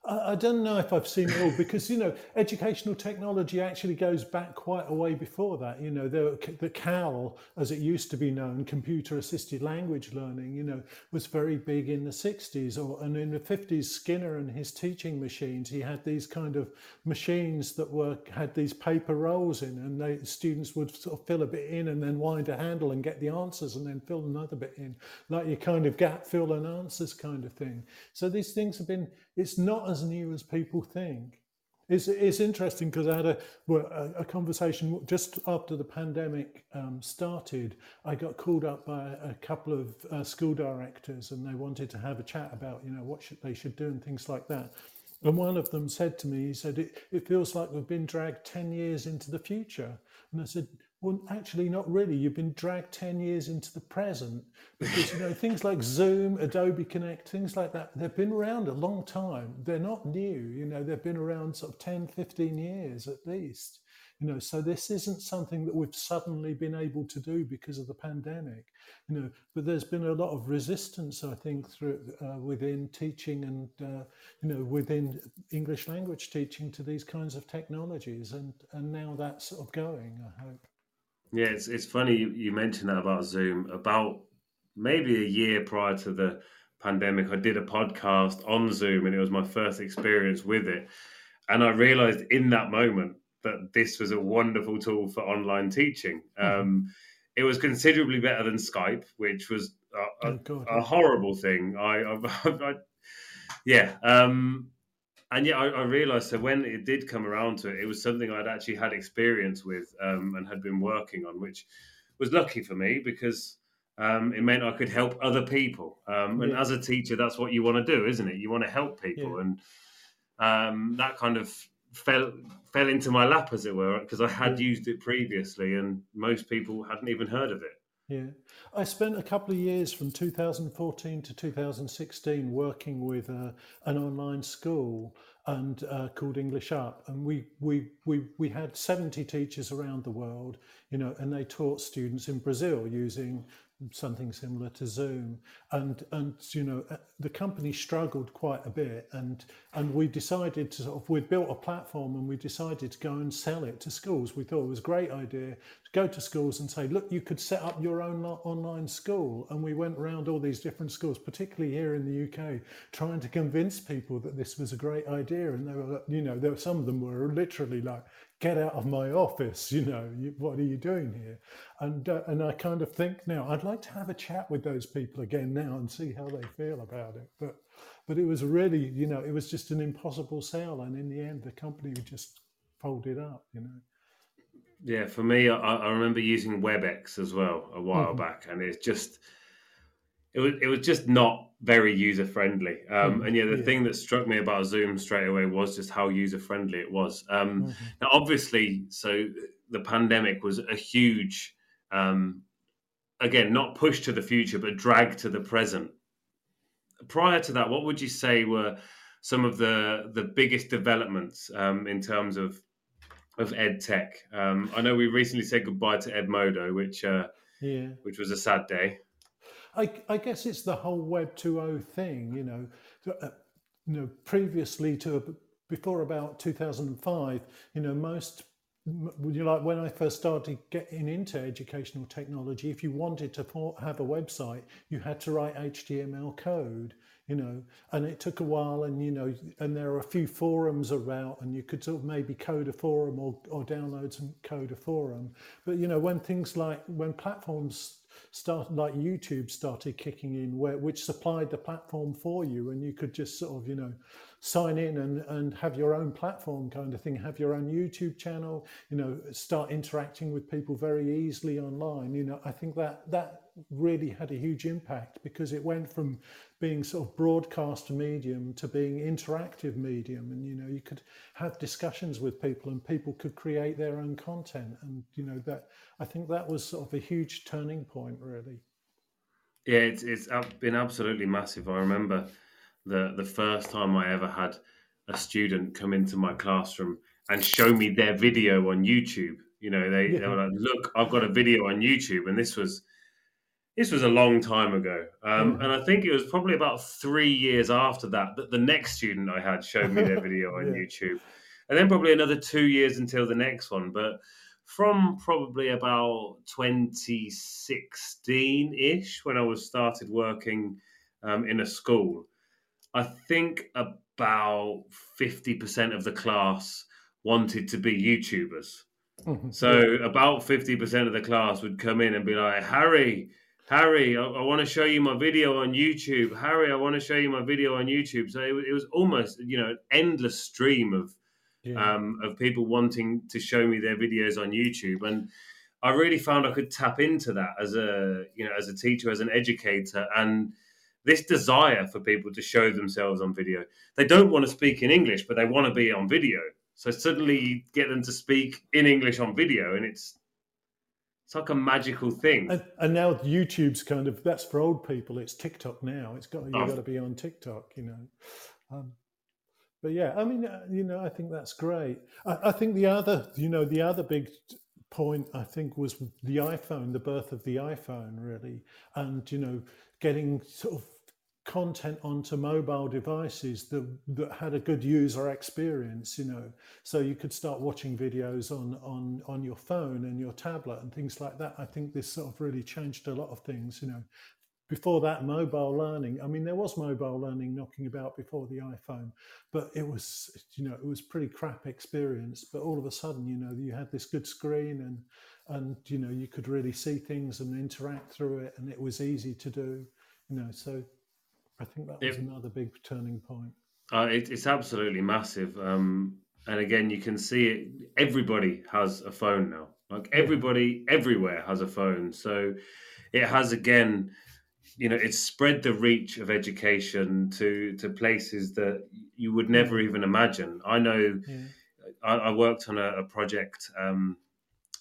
Speaker 5: I don't know if I've seen it all because you know educational technology actually goes back quite a way before that. You know, the, the CAL, as it used to be known, computer-assisted language learning, you know, was very big in the '60s, or and in the '50s, Skinner and his teaching machines. He had these kind of machines that were had these paper rolls in, and they, students would sort of fill a bit in and then wind a handle and get the answers, and then fill another bit in, like your kind of gap fill and answers kind of thing. So these things have been. It's not as new as people think. It's, it's interesting because I had a, a, conversation just after the pandemic um, started. I got called up by a couple of uh, school directors and they wanted to have a chat about, you know, what should, they should do and things like that. And one of them said to me, he said, it, it feels like we've been dragged 10 years into the future. And I said, well, actually, not really. You've been dragged 10 years into the present because, you know, things like Zoom, Adobe Connect, things like that, they've been around a long time. They're not new, you know, they've been around sort of 10, 15 years at least. You know, so this isn't something that we've suddenly been able to do because of the pandemic. You know, but there's been a lot of resistance, I think, through uh, within teaching and uh, you know within English language teaching to these kinds of technologies, and and now that's sort of going. I hope.
Speaker 4: Yeah, it's it's funny you, you mentioned that about Zoom. About maybe a year prior to the pandemic, I did a podcast on Zoom, and it was my first experience with it. And I realized in that moment that this was a wonderful tool for online teaching. Mm-hmm. Um, it was considerably better than Skype, which was a, a, oh, a horrible thing. I, I, I yeah. Um, and yeah, I, I, realized so when it did come around to it, it was something I'd actually had experience with um, and had been working on, which was lucky for me because um, it meant I could help other people. Um, and yeah. as a teacher, that's what you want to do, isn't it? You want to help people, yeah. and um, that kind of fell fell into my lap, as it were, because I had yeah. used it previously, and most people hadn't even heard of it.
Speaker 5: Yeah, I spent a couple of years from 2014 to 2016 working with uh, an online school and uh, called English Up, and we we we we had 70 teachers around the world, you know, and they taught students in Brazil using something similar to Zoom. And and you know uh, the company struggled quite a bit, and and we decided to sort of we built a platform and we decided to go and sell it to schools. We thought it was a great idea to go to schools and say, look, you could set up your own online school. And we went around all these different schools, particularly here in the UK, trying to convince people that this was a great idea. And they were, you know, there were some of them were literally like, get out of my office you know you, what are you doing here? And uh, and i kind of think now i'd like to have a chat with those people again now and see how they feel about it. But but it was really you know it was just an impossible sale and in the end the company just folded up you know.
Speaker 4: Yeah for me i, I remember using webex as well a while mm-hmm. back. And it's just it was it was just not very user friendly. Um, mm, and yeah, the yeah. thing that struck me about Zoom straight away was just how user friendly it was. Um, mm-hmm. Now, obviously, so the pandemic was a huge, um, again, not push to the future, but drag to the present. Prior to that, what would you say were some of the the biggest developments um, in terms of of ed tech? Um, I know we recently said goodbye to Edmodo, which uh, yeah. which was a sad day.
Speaker 5: I, I guess it's the whole Web 2.0 thing, you know. Uh, you know, previously to before about 2005, you know, most you like when I first started getting into educational technology, if you wanted to have a website, you had to write HTML code, you know, and it took a while. And you know, and there are a few forums around, and you could sort of maybe code a forum or or download some code a forum. But you know, when things like when platforms start like YouTube started kicking in, where which supplied the platform for you, and you could just sort of you know sign in and and have your own platform kind of thing, have your own YouTube channel, you know, start interacting with people very easily online. You know, I think that that really had a huge impact because it went from being sort of broadcast medium to being interactive medium. And you know you could have discussions with people and people could create their own content. And you know that i think that was sort of a huge turning point really.
Speaker 4: Yeah it's it's been absolutely massive. I remember the the first time i ever had a student come into my classroom and show me their video on youtube you know they, yeah. they were like look i've got a video on youtube and this was this was a long time ago, um, and I think it was probably about three years after that that the next student I had showed me their video on yeah. YouTube, and then probably another two years until the next one. But from probably about 2016 ish, when I was started working um, in a school, I think about 50% of the class wanted to be YouTubers. Mm-hmm. So about 50% of the class would come in and be like, Harry, Harry, I, I want to show you my video on YouTube. Harry, I want to show you my video on YouTube. So it, it was almost, you know, an endless stream of yeah. um, of people wanting to show me their videos on YouTube, and I really found I could tap into that as a, you know, as a teacher, as an educator, and this desire for people to show themselves on video. They don't want to speak in English, but they want to be on video. So suddenly you get them to speak in English on video, and it's it's like a magical thing.
Speaker 5: And, and, now YouTube's kind of that's for old people. It's TikTok now. It's got you've oh. got to be on TikTok, you know. Um, but yeah, I mean, uh, you know, I think that's great. I, I think the other, you know, the other big point I think was the iPhone, the birth of the iPhone, really, and you know, getting sort of content onto mobile devices that, that had a good user experience you know. So you could start watching videos on on on your phone and your tablet and things like that. I think this sort of really changed a lot of things you know. Before that mobile learning i mean there was mobile learning knocking about before the iphone but it was you know it was pretty crap experience. But all of a sudden you know you had this good screen and and you know you could really see things and interact through it and it was easy to do you know. So I think that was it, another big turning point.
Speaker 4: Uh, it, it's absolutely massive. Um, and again, you can see it. Everybody has a phone now. Like everybody, everywhere has a phone. So it has again, you know, it's spread the reach of education to to places that you would never even imagine. I know. Yeah. I, I, worked on a, a project. Um,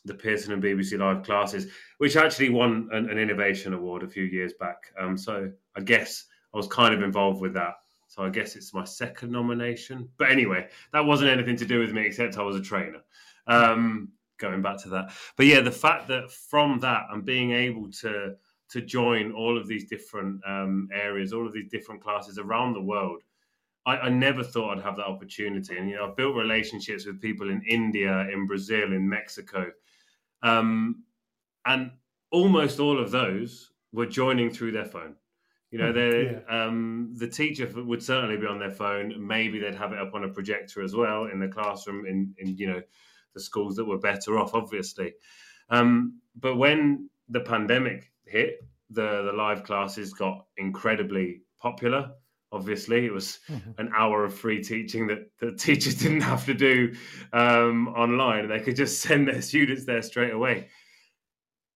Speaker 4: the Pearson and BBC Live classes, which actually won an, an innovation award a few years back. Um, so I guess I was kind of involved with that. So I guess it's my second nomination. But anyway, that wasn't anything to do with me except I was a trainer. Um, going back to that. But yeah, the fact that from that I'm being able to to join all of these different um, areas, all of these different classes around the world. I, I, never thought I'd have that opportunity. And you know, I've built relationships with people in India, in Brazil, in Mexico. Um, and almost all of those were joining through their phone. You know, hmm, yeah. um, the teacher would certainly be on their phone. Maybe they'd have it up on a projector as well in the classroom. In, in you know, the schools that were better off, obviously. Um, but when the pandemic hit, the the live classes got incredibly popular. Obviously, it was mm-hmm. an hour of free teaching that the teachers didn't have to do um, online, they could just send their students there straight away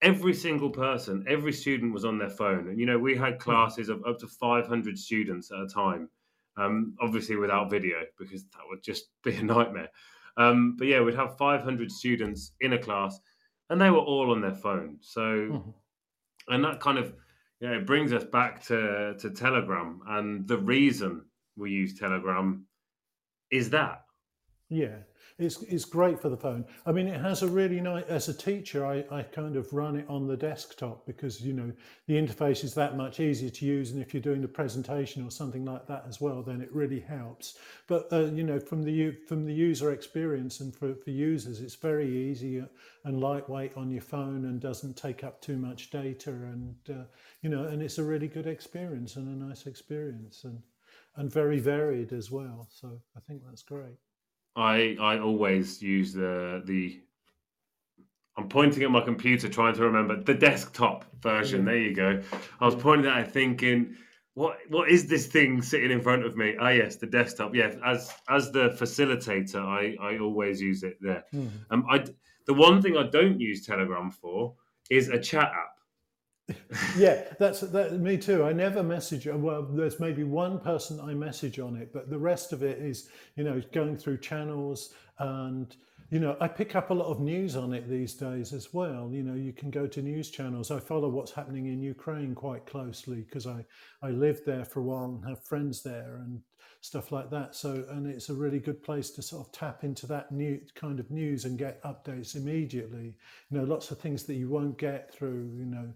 Speaker 4: every single person, every student was on their phone. And, you know, we had hmm. classes of up to 500 students at a time, um, obviously without video, because that would just be a nightmare. Um, but yeah, we'd have 500 students in a class and they were all on their phone. So, mm-hmm. and that kind of, know, it brings us back to, to Telegram. And the reason we use Telegram is that.
Speaker 5: Yeah it's, it's great for the phone. I mean, it has a really nice, as a teacher, I, I kind of run it on the desktop because, you know, the interface is that much easier to use. And if you're doing a presentation or something like that as well, then it really helps. But, uh, you know, from the, from the user experience and for, for users, it's very easy and lightweight on your phone and doesn't take up too much data. And, uh, you know, and it's a really good experience and a nice experience and, and very varied as well. So I think that's great.
Speaker 4: I I always use the the. I'm pointing at my computer, trying to remember the desktop version. There you go. I was pointing at it, thinking, what what is this thing sitting in front of me? Ah, yes, the desktop. Yes, as as the facilitator, I I always use it there. Mm. Um, I the one thing I don't use Telegram for is a chat app
Speaker 5: yeah, that's that. Me too. I never message. Well, there's maybe one person I message on it, but the rest of it is, you know, going through channels and you know, I pick up a lot of news on it these days as well. You know, you can go to news channels. I follow what's happening in Ukraine quite closely because I I lived there for a while and have friends there and stuff like that. So, and it's a really good place to sort of tap into that new kind of news and get updates immediately. You know, lots of things that you won't get through, you know,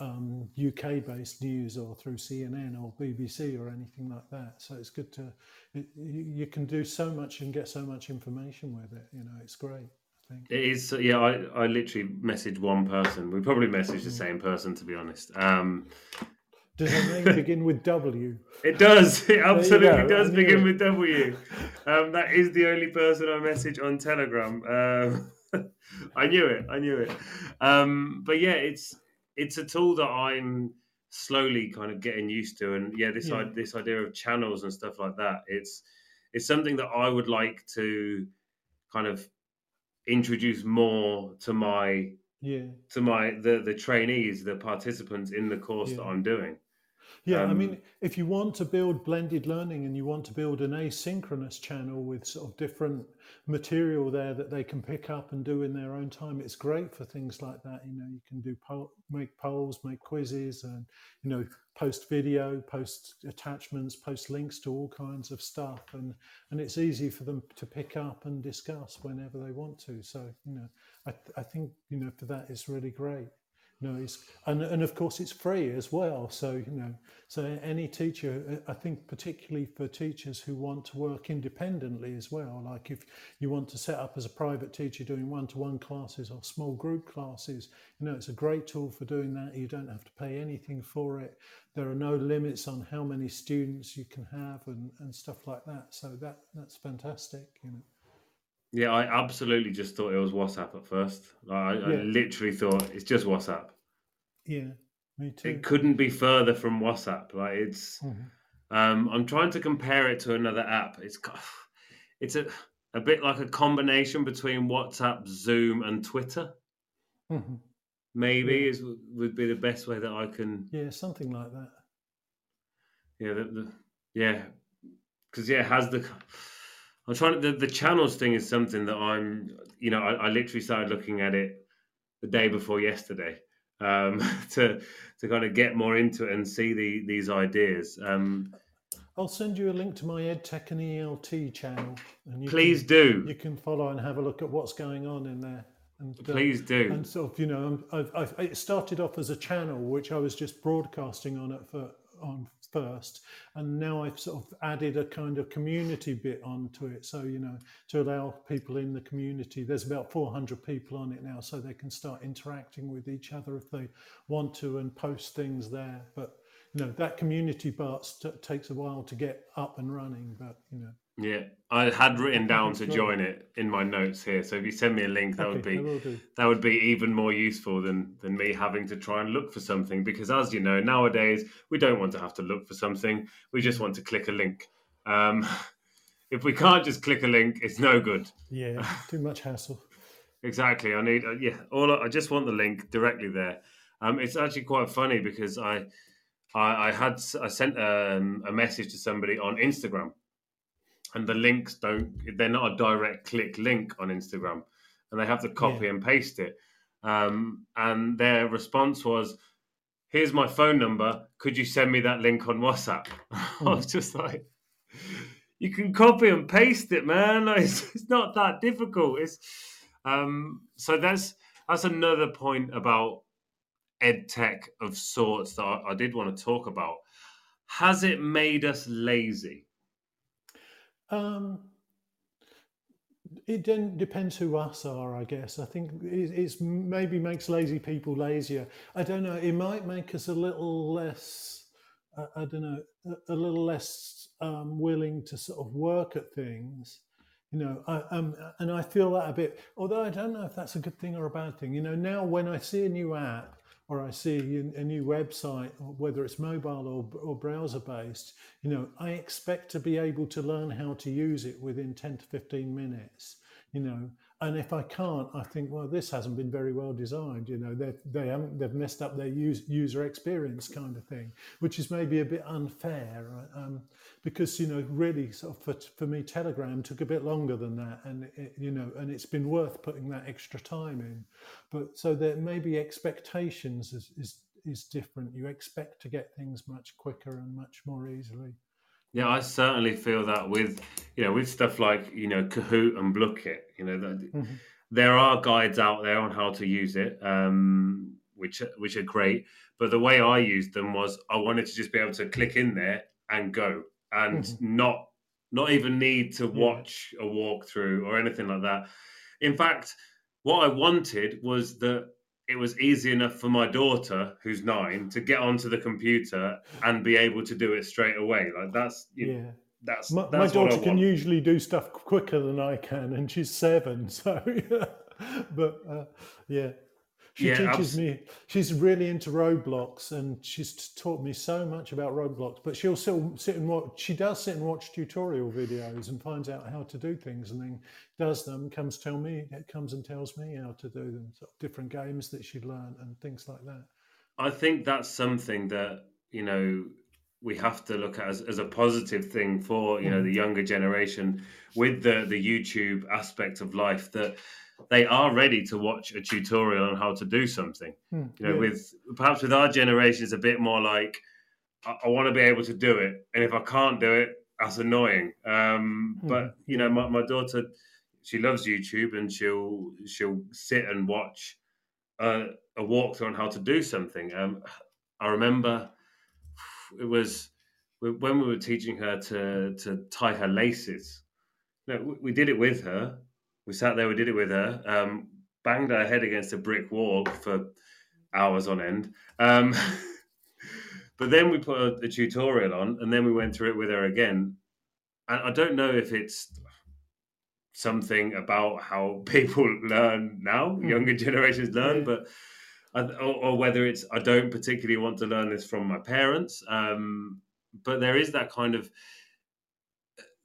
Speaker 5: um, UK based news or through CNN or BBC or anything like that. So it's good to, it, you can do so much and get so much information with it. You know, it's great. I think.
Speaker 4: It is, yeah. I, I literally messaged one person. We probably messaged the same person, to be honest. Um,
Speaker 5: does the name begin with W?
Speaker 4: It does. It absolutely does begin with W. Um, that is the only person I message on Telegram. Um, I knew it. I knew it. Um, but yeah, it's it's a tool that I'm slowly kind of getting used to, and yeah, this
Speaker 5: Yeah.
Speaker 4: i- this idea of channels and stuff like that. It's it's something that I would like to kind of introduce more to my
Speaker 5: Yeah.
Speaker 4: to my the the trainees, the participants in the course that I'm doing.
Speaker 5: Yeah, I
Speaker 4: Um,
Speaker 5: mean, if you want to build blended learning and you want to build an asynchronous channel with sort of different material there that they can pick up and do in their own time, it's great for things like that. You know, you can do poll, make polls, make quizzes, and you know, post video, post attachments, post links to all kinds of stuff, and and it's easy for them to pick up and discuss whenever they want to. So you know, I I think you know for that it's really great. No, it's and and of course it's free as well. So you know, so any teacher, I think particularly for teachers who want to work independently as well. Like if you want to set up as a private teacher doing one-to-one classes or small group classes, you know, it's a great tool for doing that. You don't have to pay anything for it. There are no limits on how many students you can have and and stuff like that. So that that's fantastic. You know.
Speaker 4: Yeah, I absolutely just thought it was WhatsApp at first. Like, I, I literally thought it's just WhatsApp.
Speaker 5: Yeah, me too.
Speaker 4: It couldn't be further from WhatsApp. Like it's,
Speaker 5: Mhm.
Speaker 4: um, I'm trying to compare it to another app. It's, it's a a bit like a combination between WhatsApp, Zoom, and Twitter.
Speaker 5: Mhm.
Speaker 4: Maybe
Speaker 5: Yeah.
Speaker 4: is would be the best way that I can.
Speaker 5: Yeah, something like that.
Speaker 4: Yeah, the, the yeah, because yeah, it has the. I'm trying to the, the channels thing is something that I'm you know I, I literally started looking at it the day before yesterday um, to to kind of get more into it and see the these ideas. Um,
Speaker 5: I'll send you a link to my EdTech and ELT channel, and you
Speaker 4: please
Speaker 5: can,
Speaker 4: do,
Speaker 5: you can follow and have a look at what's going on in there. And, uh,
Speaker 4: please do.
Speaker 5: And sort of, you know, I've, I've, it started off as a channel which I was just broadcasting on at fir- on first, and now I've sort of added a kind of community bit onto it. So you know, to allow people in the community. There's about 400 people on it now, so they can start interacting with each other if they want to and post things there. But you know, that community part takes a while to get up and running. But you know,
Speaker 4: Yeah, I had written down to join it in my notes here. So if you send me a link, that would
Speaker 5: okay, I
Speaker 4: be that would be even more useful than than me having to try and look for something. Because as you know, nowadays we don't want to have to look for something. We just want to click a link. Um, if we can't just click a link, it's no good.
Speaker 5: Yeah, too much hassle.
Speaker 4: Exactly. I need. Uh, yeah. All. I I just want the link directly there. Um, it's actually quite funny because I, I, I had I sent um, a message to somebody on Instagram, and the links don't. They're not a direct click link on Instagram, and they have to copy
Speaker 5: Yeah.
Speaker 4: and paste it. Um, and their response was, "Here's my phone number. Could you send me that link on WhatsApp?" I was just like. You can copy and paste it, man. Like, It's, it's not that difficult. It's um, so that's that's another point about ed tech of sorts that I, I did want to talk about. Has it made us lazy?
Speaker 5: Um, it then depends who us are, I guess. I think it, it's maybe makes lazy people lazier. I don't know. It might make us a little less. I, I don't know, a, a little less um, willing to sort of work at things. You know, I, um, and I feel that a bit. Although I don't know if that's a good thing or a bad thing. You know, now when I see a new app or I see a new website, whether it's mobile or, or browser based, you know, I expect to be able to learn how to use it within 10 to 15 minutes, you know. And if I can't, I think, well, this hasn't been very well designed. You know, they they haven't they've messed up their use, user experience, kind of thing, which is maybe a bit unfair, um, because you know, really, sort of for, for me, Telegram took a bit longer than that, and it, you know, and it's been worth putting that extra time in. But so there maybe expectations is is is different. You expect to get things much quicker and much more easily.
Speaker 4: Yeah, I certainly feel that with you know with stuff like you know Kahoot and Blooket. You know, that
Speaker 5: Mhm.
Speaker 4: there are guides out there on how to use it. Um, which which are great. But the way I used them was I wanted to just be able to click in there and go, and mm-hmm. not not even need to watch a walkthrough or anything like that. In fact, what I wanted was that it was easy enough for my daughter, who's nine, to get onto the computer and be able to do it straight away. Like that's you yeah. Know, that's
Speaker 5: my,
Speaker 4: that's
Speaker 5: my daughter can usually do stuff quicker than I can, and she's seven. So, but uh, yeah, she yeah, teaches me. She's really into Roblox, and she's taught me so much about Roblox. But she'll still sit and watch. She does sit and watch tutorial videos and finds out how to do things, and then does them. Comes tell me. It comes and tells me how to do them. Sort of different games that she'd learned and things like that.
Speaker 4: I think that's something that you know we have to look at as, as a positive thing for you know the mm. younger generation with the the YouTube aspect of life that they are ready to watch a tutorial on how to do something. Hmm, you know, yeah. with perhaps with our generation, it's a bit more like I, I want to be able to do it, and if I can't do it, that's annoying. Um, hmm. But you know, my, my daughter, she loves YouTube, and she'll she'll sit and watch a, a walkthrough on how to do something. Um, I remember it was when we were teaching her to to tie her laces. No, we did it with her, we sat there, we did it with her, um, banged our head against a brick wall for hours on end. Um, but then we put a, a, tutorial on, and then we went through it with her again. And I don't know if it's something about how people learn now, mm. younger generations learn, but or, or, whether it's I don't particularly want to learn this from my parents. Um, but there is that kind of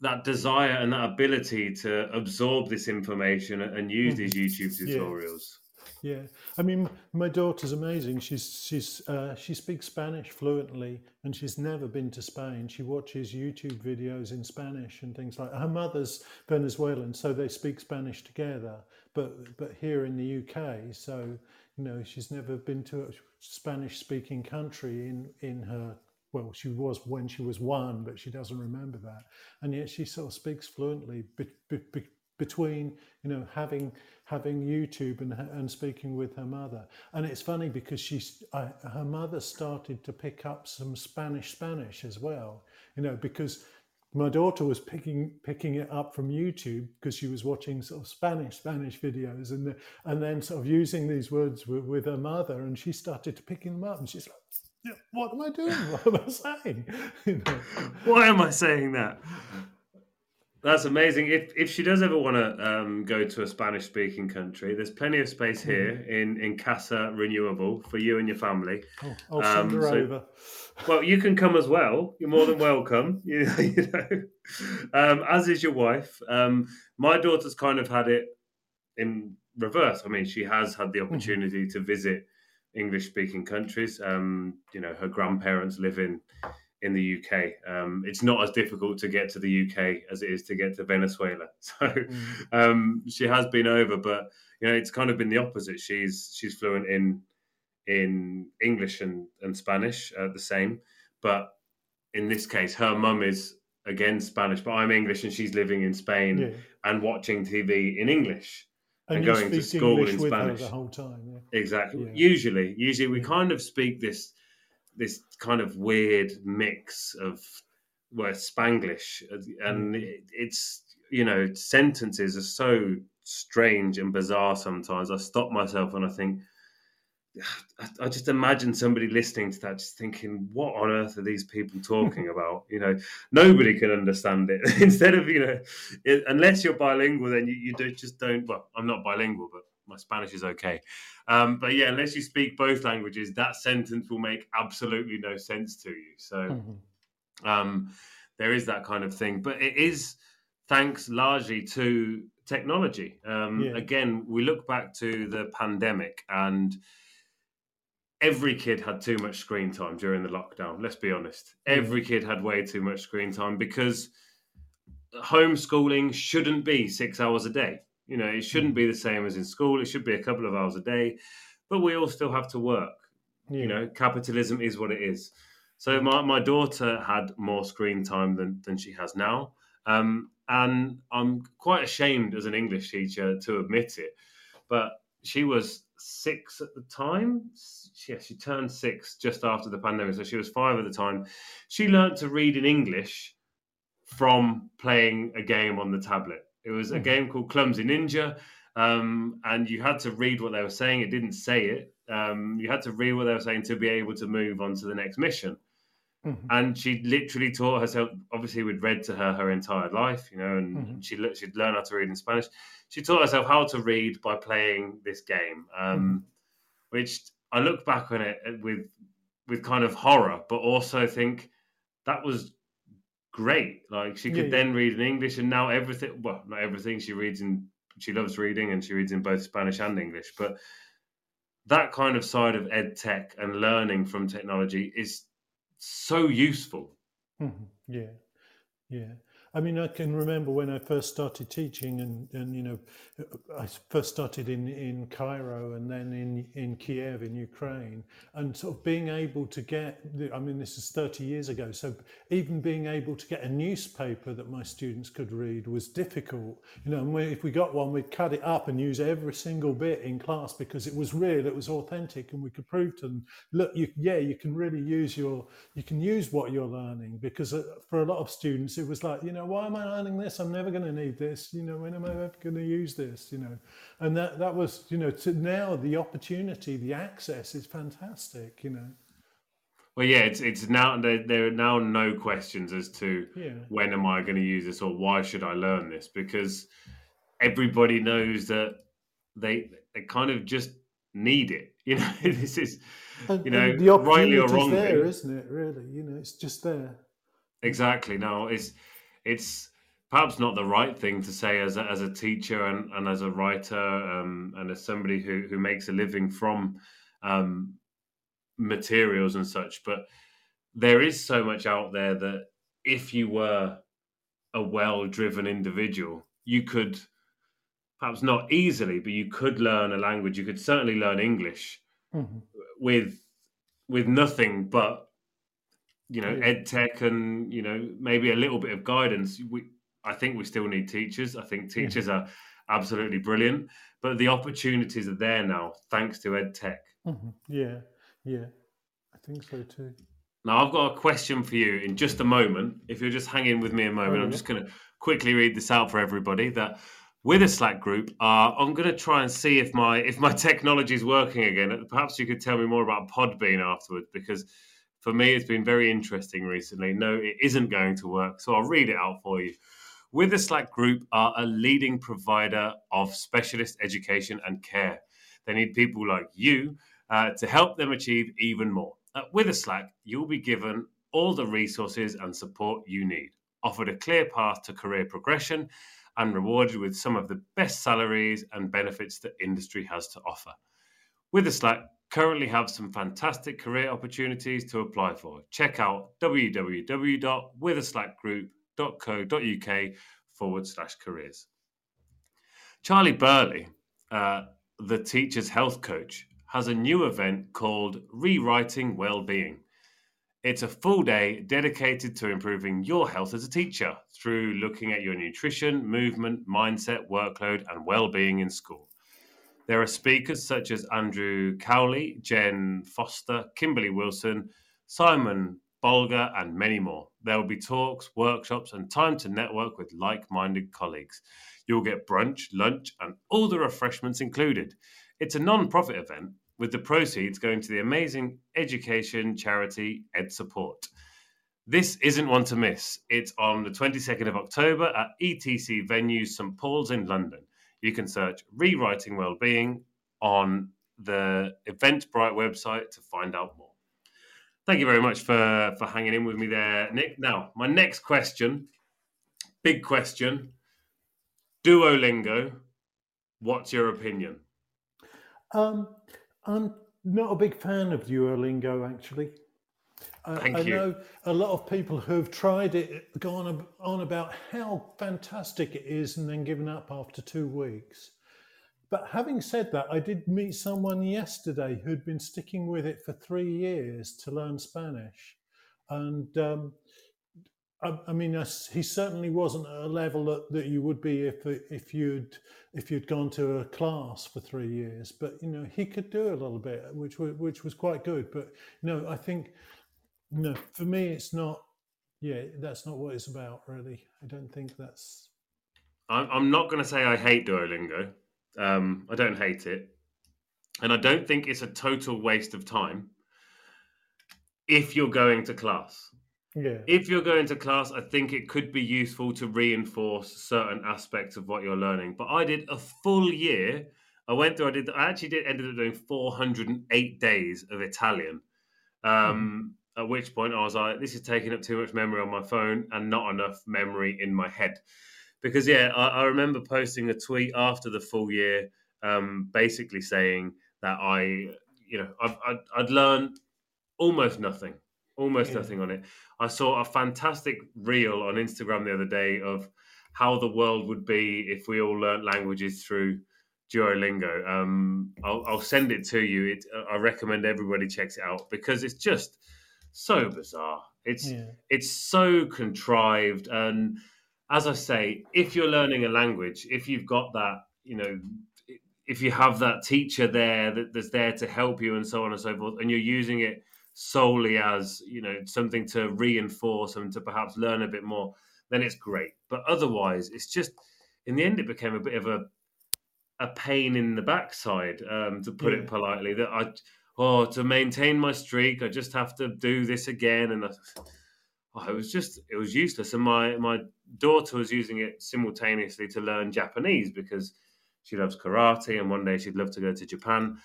Speaker 4: that desire and that ability to absorb this information and use these mm-hmm. YouTube tutorials.
Speaker 5: Yeah. yeah. I mean, my daughter's amazing. She's she's uh, she speaks Spanish fluently, and she's never been to Spain. She watches YouTube videos in Spanish and things like. Her mother's Venezuelan, so they speak Spanish together. But but here in the UK, so you know, she's never been to a Spanish-speaking country in in her well, she was when she was one, but she doesn't remember that. And yet she sort of speaks fluently be, be, be, between, you know, having having YouTube and and speaking with her mother. And it's funny because she's I, her mother started to pick up some Spanish Spanish as well, you know, because my daughter was picking picking it up from YouTube because she was watching sort of Spanish Spanish videos and the, and then sort of using these words with, with her mother, and she started to picking them up, and she's like, what am I doing? What am I saying? You know?
Speaker 4: Why am I saying that? That's amazing. If if she does ever want to um, go to a Spanish speaking country, there's plenty of space hmm. here in in Casa Renewable for you and your family.
Speaker 5: Oh, I'll um, send her so, over.
Speaker 4: Well, you can come as well. You're more than welcome. You, you know, um, as is your wife. Um, my daughter's kind of had it in reverse. I mean, she has had the hmm. opportunity to visit English speaking countries. Um, you know, her grandparents live in in the UK. Um, it's not as difficult to get to the UK as it is to get to Venezuela. So mm. um, she has been over, but you know, it's kind of been the opposite. She's she's fluent in in English and, and Spanish uh, the same, but in this case, her mum is again Spanish, but I'm English and she's living in Spain yeah. and watching TV in English and, and going to school English in Spanish
Speaker 5: the whole time. Yeah.
Speaker 4: Exactly. Yeah. Usually, usually we yeah. kind of speak this this kind of weird mix of well Spanglish, and mm. it's you know sentences are so strange and bizarre sometimes. I stop myself and I think I just imagine somebody listening to that, just thinking, "What on earth are these people talking about?" You know, nobody can understand it. Instead of you know, it, unless you're bilingual, then you, you don't, just don't. Well, I'm not bilingual, but my Spanish is okay. Um, but yeah, unless you speak both languages, that sentence will make absolutely no sense to you. So mm-hmm. um, there is that kind of thing, but it is thanks largely to technology. Um, yeah. Again, we look back to the pandemic and every kid had too much screen time during the lockdown. Let's be honest. Every mm. kid had way too much screen time because homeschooling shouldn't be six hours a day. You know, it shouldn't mm. be the same as in school. It should be a couple of hours a day, but we all still have to work. Yeah. You know, capitalism is what it is. So mm. my, my daughter had more screen time than, than she has now. Um, and I'm quite ashamed as an English teacher to admit it. But she was six at the time. Yeah, she turned six just after the pandemic, so she was five at the time. She learned to read in English from playing a game on the tablet. It was a hmm. game called Clumsy Ninja, um, and you had to read what they were saying. It didn't say it. Um, you had to read what they were saying to be able to move on to the next mission. Mm-hmm. And she literally taught herself. Obviously, we'd read to her her entire life, you know, and mm-hmm. she she'd learn how to read in Spanish. She taught herself how to read by playing this game, um, mm-hmm. which I look back on it with with kind of horror, but also think that was great. Like she could yeah, then read in English, and now everything. Well, not everything. She reads in. She loves reading, and she reads in both Spanish and English. But that kind of side of ed tech and learning from technology is so useful.
Speaker 5: Mm-hmm. Yeah, yeah. I mean, I can remember when I first started teaching, and, and you know, I first started in, in Cairo and then in, in Kiev in Ukraine, and sort of being able to get, I mean, this is 30 years ago, so even being able to get a newspaper that my students could read was difficult. You know, and if we got one, we'd cut it up and use every single bit in class because it was real, it was authentic, and we could prove to them, look, you, yeah, you can really use your, you can use what you're learning because uh, for a lot of students, it was like, you know, know, why am I learning this? I'm never going to need this. You know, when am I ever going to use this? You know, and that that was, you know, to now the opportunity, the access is fantastic. You know.
Speaker 4: Well, yeah, it's it's now there, there are now no questions as to yeah. when am I going to use this or why should I learn this because everybody knows that they they kind of just need it. You know, this is you know
Speaker 5: the rightly or wrongly, there, isn't it? Really, you know, it's just there.
Speaker 4: Exactly. No, it's it's perhaps not the right thing to say as a, as a teacher and, and as a writer um, and as somebody who, who makes a living from um, materials and such. But there is so much out there that if you were a well driven individual, you could perhaps not easily, but you could learn a language. You could certainly learn English mm-hmm. with with nothing but you know, ed tech and you know maybe a little bit of guidance. We, I think we still need teachers. I think teachers yeah. are absolutely brilliant, but the opportunities are there now thanks to ed tech.
Speaker 5: Mm-hmm. Yeah, yeah, I think so too.
Speaker 4: Now I've got a question for you in just a moment. If you're just hanging with me a moment, oh, I'm just going to quickly read this out for everybody. That Witherslack group, uh, I'm going to try and see if my if my technology is working again. Perhaps you could tell me more about Podbean afterwards because for me, it's been very interesting recently. No, it isn't going to work. So I'll read it out for you. Witherslack Group are a leading provider of specialist education and care. They need people like you uh, to help them achieve even more. Uh, Witherslack, you'll be given all the resources and support you need, offered a clear path to career progression, and rewarded with some of the best salaries and benefits the industry has to offer. Witherslack, currently have some fantastic career opportunities to apply for. Check out www.witherslackgroup.co.uk forward slash careers. Charlie Burley, uh, the teacher's health coach, has a new event called Rewriting Wellbeing. It's a full day dedicated to improving your health as a teacher through looking at your nutrition, movement, mindset, workload, and well-being in school. There are speakers such as Andrew Cowley, Jen Foster, Kimberly Wilson, Simon Bolger, and many more. There will be talks, workshops, and time to network with like minded colleagues. You'll get brunch, lunch, and all the refreshments included. It's a non profit event with the proceeds going to the amazing education charity Ed Support. This isn't one to miss. It's on the 22nd of October at ETC Venue St Paul's in London you can search Rewriting Wellbeing on the Eventbrite website to find out more. Thank you very much for, for hanging in with me there, Nick. Now, my next question, big question Duolingo, what's your opinion?
Speaker 5: Um, I'm not a big fan of Duolingo, actually.
Speaker 4: Thank
Speaker 5: I,
Speaker 4: you.
Speaker 5: know a lot of people who've tried it, gone on about how fantastic it is, and then given up after two weeks. But having said that, I did meet someone yesterday who'd been sticking with it for three years to learn Spanish. And um, I, I mean, he certainly wasn't at a level that, that you would be if if you'd if you'd gone to a class for three years. But you know, he could do a little bit, which was which was quite good. But you know, I think know, for me, it's not. Yeah, that's not what it's about, really. I don't think that's.
Speaker 4: I'm not going to say I hate Duolingo. Um, I don't hate it, and I don't think it's a total waste of time if you're going to class.
Speaker 5: Yeah.
Speaker 4: If you're going to class, I think it could be useful to reinforce certain aspects of what you're learning. But I did a full year. I went through. I did. I actually did. Ended up doing 408 days of Italian. Um, mm. At which point I was like, "This is taking up too much memory on my phone and not enough memory in my head." Because yeah, I, I remember posting a tweet after the full year, um, basically saying that I, you know, I've, I'd, I'd learned almost nothing almost yeah. nothing on it. I saw a fantastic reel on Instagram the other day of how the world would be if we all learnt languages through Duolingo. Um, I'll, I'll, send it to you. It, I recommend everybody checks it out because it's just so bizarre. It's yeah. it's so contrived, and as I say, if you're learning a language, if you've got that, you know, if you have that teacher there that, that's there to help you and so on and so forth, and you're using it solely as you know something to reinforce and to perhaps learn a bit more, then it's great. But otherwise, it's just in the end it became a bit of a a pain in the backside, um, to put yeah. it politely. That I oh to maintain my streak, I just have to do this again, and I, oh, it was just it was useless. And my my daughter was using it simultaneously to learn Japanese because she loves karate, and one day she'd love to go to Japan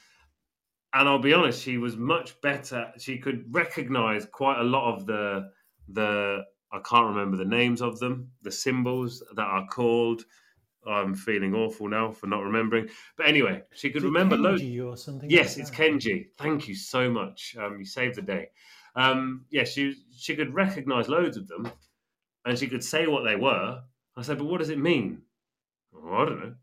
Speaker 4: and I'll be honest, she was much better. She could recognize quite a lot of the the I can't remember the names of them, the symbols that are called. I'm feeling awful now for not remembering. But anyway, she could remember
Speaker 5: loads. or something.
Speaker 4: Yes, like it's Kanji. Thank you so much. Um, you saved the day. Um, yeah, she she could recognize loads of them, and she could say what they were. I said, but what does it mean? Oh, I don't know.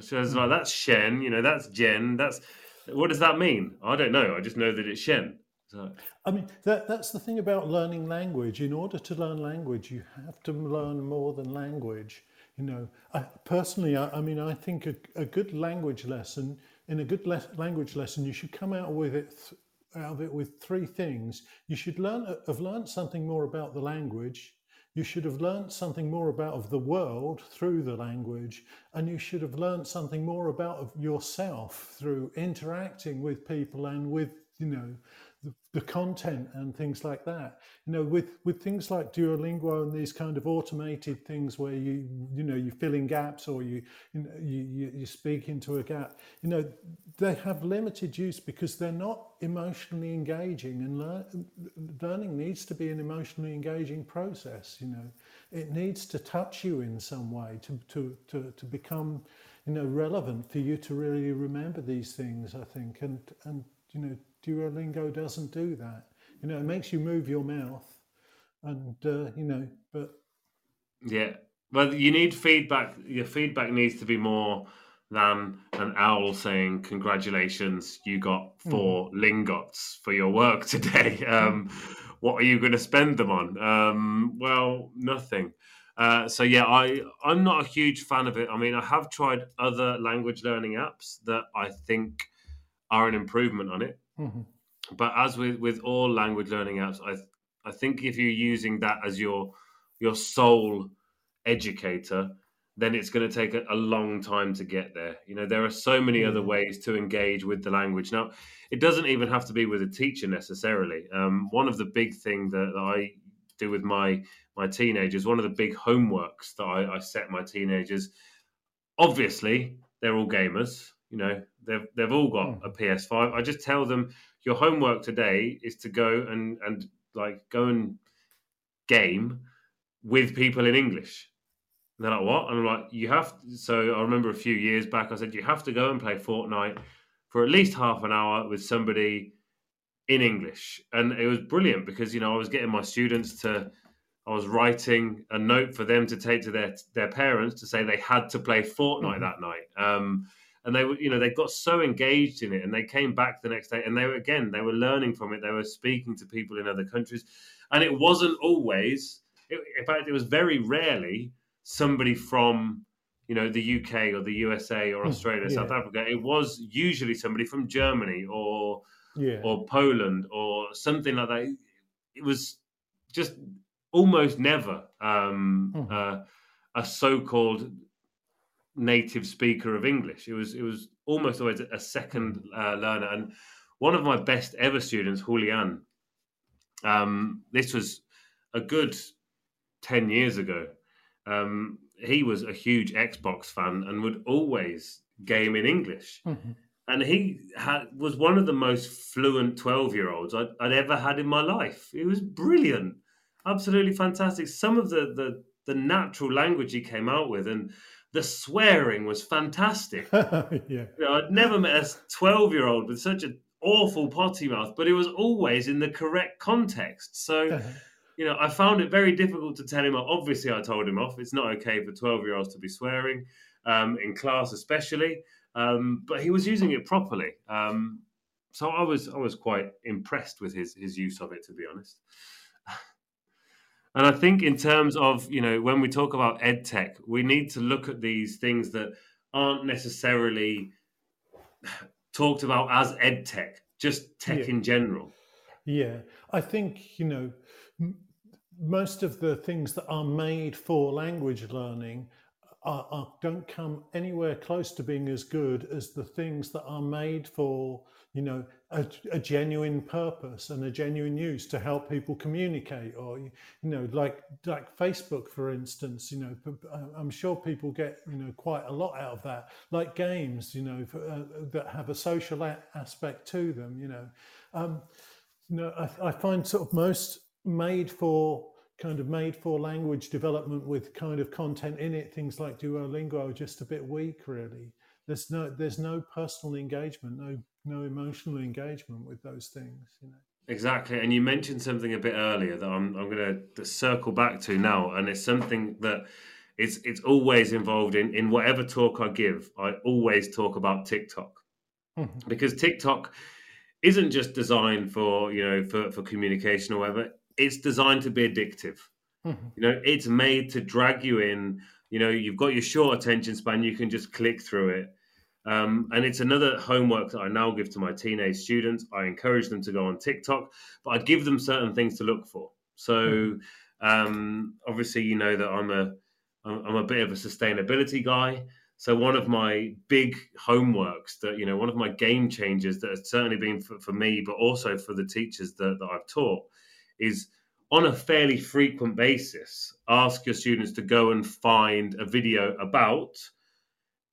Speaker 4: She was like, that's Shen, you know, that's Jen, that's what does that mean? I don't know. I just know that it's Shen. So.
Speaker 5: I mean, that, that's the thing about learning language. In order to learn language, you have to learn more than language. You know, I, personally, I, I, mean, I think a, a, good language lesson, in a good le- language lesson, you should come out with it th- out of it with three things. You should learn uh, have learned something more about the language you should have learned something more about of the world through the language and you should have learned something more about yourself through interacting with people and with you know the, the, content and things like that. You know, with with things like Duolingo and these kind of automated things where you you know you fill in gaps or you you, know, you you speak into a gap. You know, they have limited use because they're not emotionally engaging, and learn, learning needs to be an emotionally engaging process. You know, it needs to touch you in some way to to to, to become you know relevant for you to really remember these things. I think and and you know Duolingo doesn't do that. You know, it makes you move your mouth, and uh, you know, but
Speaker 4: yeah, well, you need feedback. Your feedback needs to be more than an owl saying, "Congratulations, you got hmm. four mm. lingots for your work today." Um, what are you going to spend them on? Um, well, nothing. Uh, so yeah, I I'm not a huge fan of it. I mean, I have tried other language learning apps that I think are an improvement on it. Mm-hmm. But as with with all language learning apps, I I think if you're using that as your your sole educator, then it's going to take a, a, long time to get there. You know, there are so many other ways to engage with the language. Now, it doesn't even have to be with a teacher necessarily. Um, one of the big things that, that, I do with my my teenagers, one of the big homeworks that I, I set my teenagers, obviously they're all gamers. You know, they've they've all got hmm. a PS5. I just tell them your homework today is to go and and like go and game with people in English. And they're like, what? And I'm like, you have. To. So I remember a few years back, I said you have to go and play Fortnite for at least half an hour with somebody in English, and it was brilliant because you know I was getting my students to. I was writing a note for them to take to their their parents to say they had to play Fortnite mm-hmm. that night. Um, and they were you know they got so engaged in it and they came back the next day and they were again they were learning from it they were speaking to people in other countries and it wasn't always it, in fact, it was very rarely somebody from you know the UK or the USA or Australia,
Speaker 5: yeah.
Speaker 4: South Africa. It was usually somebody from Germany or
Speaker 5: yeah,
Speaker 4: or Poland or something like that. It was just almost never um,
Speaker 5: Mhm.
Speaker 4: uh, a so-called native speaker of English. It was it was almost always a second uh, learner. And one of my best ever students, Julian, um, this was a good ten years ago. Um, he was a huge Xbox fan and would always game in English
Speaker 5: Mhm.
Speaker 4: and he had, was one of the most fluent 12 year olds I'd, I'd ever had in my life it was brilliant absolutely fantastic some of the, the the natural language he came out with and the swearing was fantastic
Speaker 5: yeah,
Speaker 4: you know, i'd never met a 12 year old with such an awful potty mouth but it was always in the correct context so you know, I found it very difficult to tell him off. Obviously, I told him off. It's not okay for 12 year olds to be swearing, um, in class especially. Um, but he was using it properly. Um, so I was I was quite impressed with his his use of it, to be honest. And I think in terms of you know when we talk about ed tech, we need to look at these things that aren't necessarily talked about as ed tech, just tech
Speaker 5: Yeah.
Speaker 4: in general.
Speaker 5: Yeah, I think you know m- most of the things that are made for language learning are, are, don't come anywhere close to being as good as the things that are made for you know a, a genuine purpose and a genuine use to help people communicate or you know like like Facebook for instance you know i'm sure people get you know quite a lot out of that like games you know for, uh, that have a social a- aspect to them you know um, no, I, I find sort of most made for kind of made for language development with kind of content in it. Things like Duolingo are just a bit weak, really. There's no there's no personal engagement, no no emotional engagement with those things. You know.
Speaker 4: Exactly, and you mentioned something a bit earlier that I'm I'm going to circle back to now, and it's something that it's it's always involved in in whatever talk I give. I always talk about TikTok
Speaker 5: Mhm.
Speaker 4: because TikTok isn't just designed for you know for for communication or whatever. It's designed to be addictive.
Speaker 5: Mhm.
Speaker 4: You know, it's made to drag you in. You know, you've got your short attention span. You can just click through it. Um, and it's another homework that I now give to my teenage students. I encourage them to go on TikTok, but I give them certain things to look for. So, um, obviously, you know that I'm a I'm I'm a bit of a sustainability guy. So one of my big homeworks that you know, one of my game changers that has certainly been for, for me, but also for the teachers that, that I've taught, is on a fairly frequent basis, ask your students to go and find a video about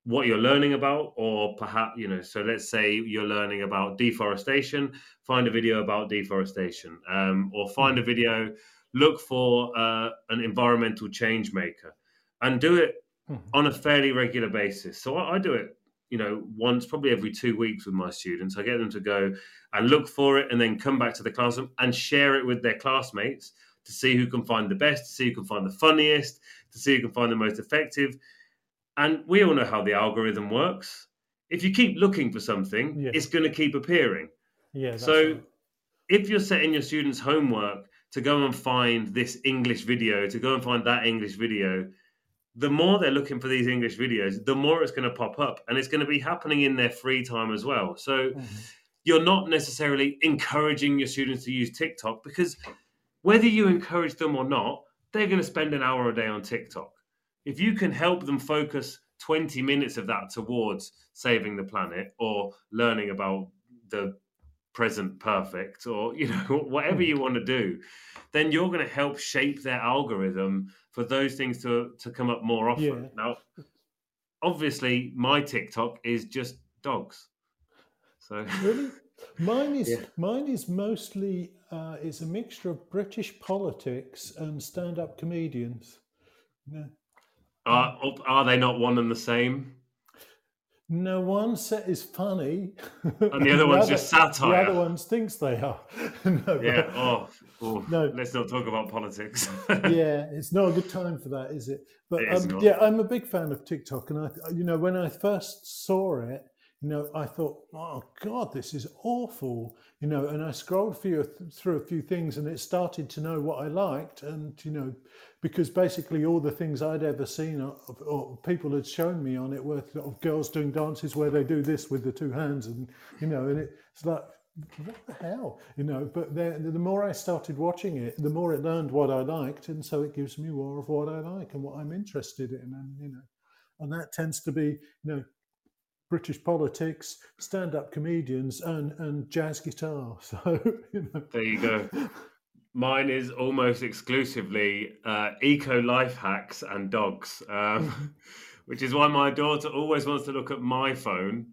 Speaker 4: what you're learning about, or perhaps, you know, so let's say you're learning about deforestation, find a video about deforestation, um, or find a video, look for uh, an environmental change maker, and do it
Speaker 5: Mhm.
Speaker 4: on a fairly regular basis. So I, I do it, you know, once, probably every two weeks with my students. I get them to go and look for it and then come back to the classroom and share it with their classmates to see who can find the best, to see who can find the funniest, to see who can find the most effective. And we all know how the algorithm works. If you keep looking for something,
Speaker 5: Yeah.
Speaker 4: it's going to keep appearing.
Speaker 5: Yeah.
Speaker 4: So-
Speaker 5: right.
Speaker 4: If you're setting your students' homework to go and find this English video, to go and find that English video, the more they're looking for these English videos, the more it's going to pop up. And it's going to be happening in their free time as well. So
Speaker 5: Mhm.
Speaker 4: you're not necessarily encouraging your students to use TikTok because whether you encourage them or not, they're going to spend an hour a day on TikTok. If you can help them focus 20 minutes of that towards saving the planet or learning about the present perfect or you know whatever you want to do then you're going to help shape their algorithm for those things to to come up more often
Speaker 5: Yeah.
Speaker 4: now obviously my tiktok is just dogs so
Speaker 5: Really? Mine is
Speaker 4: Yeah.
Speaker 5: mine is mostly uh, it's a mixture of British politics and stand-up comedians. No,
Speaker 4: Are, are they not one and the same?
Speaker 5: no one set is funny,
Speaker 4: And the other one's just satire.
Speaker 5: The other ones thinks they are. no, but-
Speaker 4: Oh, oh,
Speaker 5: No.
Speaker 4: let's not talk about politics.
Speaker 5: yeah, it's not a good time for that, is it? But
Speaker 4: It
Speaker 5: um, yeah, I'm a big fan of TikTok, and I, you know, when I first saw it, you know, I thought, oh God, this is awful, you know, and I scrolled through, through a few things and it started to know what I liked. And, you know, because basically all the things I'd ever seen or, or people had shown me on it were of girls doing dances where they do this with the two hands and, you know, and it's like, what the hell, you know? But the, the more I started watching it, the more it learned what I liked. And so it gives me more of what I like and what I'm interested in. And, you know, and that tends to be, you know, British politics, stand-up comedians, and and jazz guitar. So you know.
Speaker 4: there you go. Mine is almost exclusively uh, eco life hacks and dogs, um, which is why my daughter always wants to look at my phone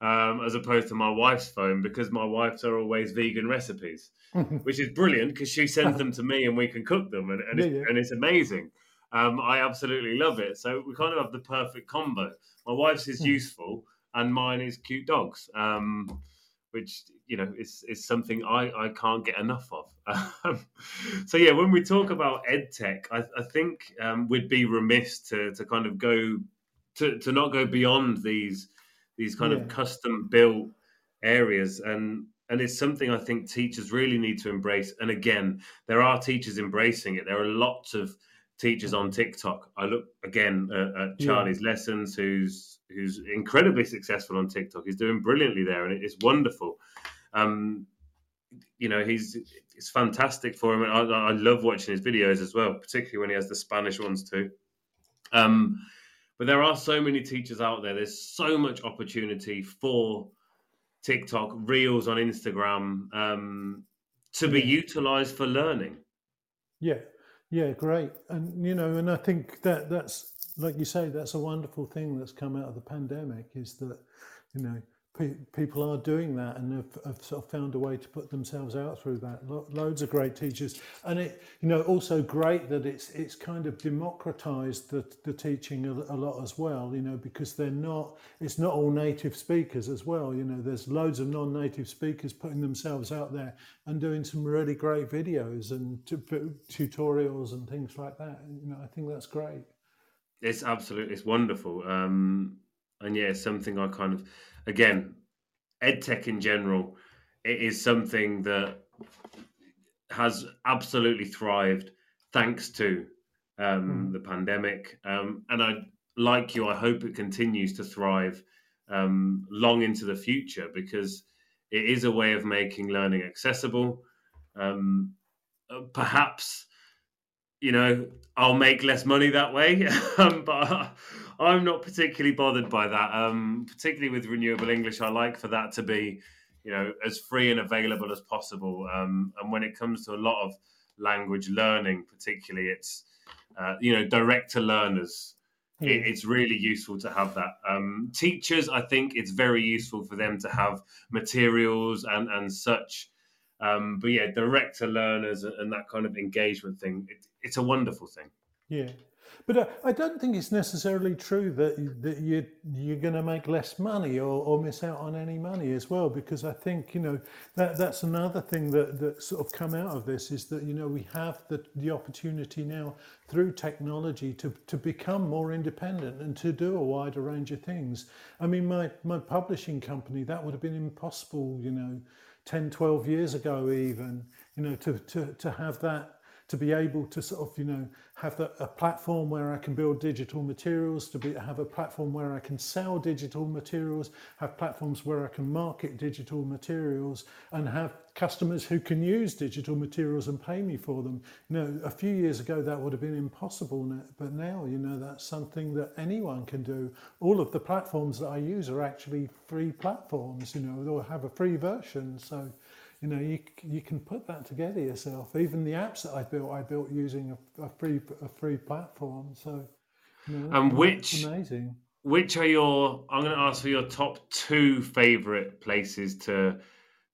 Speaker 4: um, as opposed to my wife's phone because my wife's are always vegan recipes, which is brilliant because she sends them to me and we can cook them, and, and, yeah, it's, yeah. and it's amazing. Um, I absolutely love it. So we kind of have the perfect combo. My wife's is hmm. useful and mine is cute dogs, um, which you know is is something I I can't get enough of. Um, so yeah, when we talk about ed tech, I, I think um, we'd be remiss to to kind of go to to not go beyond these these kind yeah. of custom built areas and and it's something I think teachers really need to embrace. And again, there are teachers embracing it. There are lots of teachers on TikTok. I look again at, at Charlie's yeah. lessons, who's who's incredibly successful on TikTok. He's doing brilliantly there, and it's wonderful. Um, you know, he's it's fantastic for him, and I, I, love watching his videos as well, particularly when he has the Spanish ones too. Um, but there are so many teachers out there. There's so much opportunity for TikTok, Reels on Instagram um, to be utilized for learning.
Speaker 5: Yeah, yeah, great. And you know, and I think that that's like you say, that's a wonderful thing that's come out of the pandemic is that you know pe- people are doing that and have, have, sort of found a way to put themselves out through that. Lo- loads of great teachers, and it you know also great that it's it's kind of democratized the, the teaching a, a lot as well. You know because they're not it's not all native speakers as well. You know there's loads of non-native speakers putting themselves out there and doing some really great videos and t- tutorials and things like that. You know I think that's great.
Speaker 4: It's absolutely it's wonderful. Um, and yeah, something I kind of again, edtech in general, it is something that has absolutely thrived thanks to um, mm. the pandemic. Um, and I, like you, I hope it continues to thrive um, long into the future because it is a way of making learning accessible. Um, uh, perhaps you know, I'll make less money that way. um, but I'm not particularly bothered by that. Um, particularly with renewable English, I like for that to be, you know, as free and available as possible. Um, and when it comes to a lot of language learning, particularly, it's uh, you know direct to learners. It, hmm. it's really useful to have that. Um, teachers, I think it's very useful for them to have materials and and such um, but yeah, direct to learners and that kind of engagement thing, it, it's a wonderful thing.
Speaker 5: Yeah. But uh, I don't think it's necessarily true that that you you're going to make less money or, or miss out on any money as well. Because I think you know that that's another thing that that sort of come out of this is that you know we have the the opportunity now through technology to to become more independent and to do a wider range of things. I mean, my my publishing company that would have been impossible, you know 10, 12 years ago, even, you know, to, to, to have that to be able to sort of you know have the, a platform where I can build digital materials, to be, have a platform where I can sell digital materials, have platforms where I can market digital materials, and have customers who can use digital materials and pay me for them. You know, a few years ago that would have been impossible, but now you know that's something that anyone can do. All of the platforms that I use are actually free platforms. You know, they'll have a free version, so you know you you can put that together yourself. Even the apps that I built, I built using a, a free a free platform. So,
Speaker 4: you know, and which
Speaker 5: amazing.
Speaker 4: Which are your? I'm going to ask for your top two favorite places to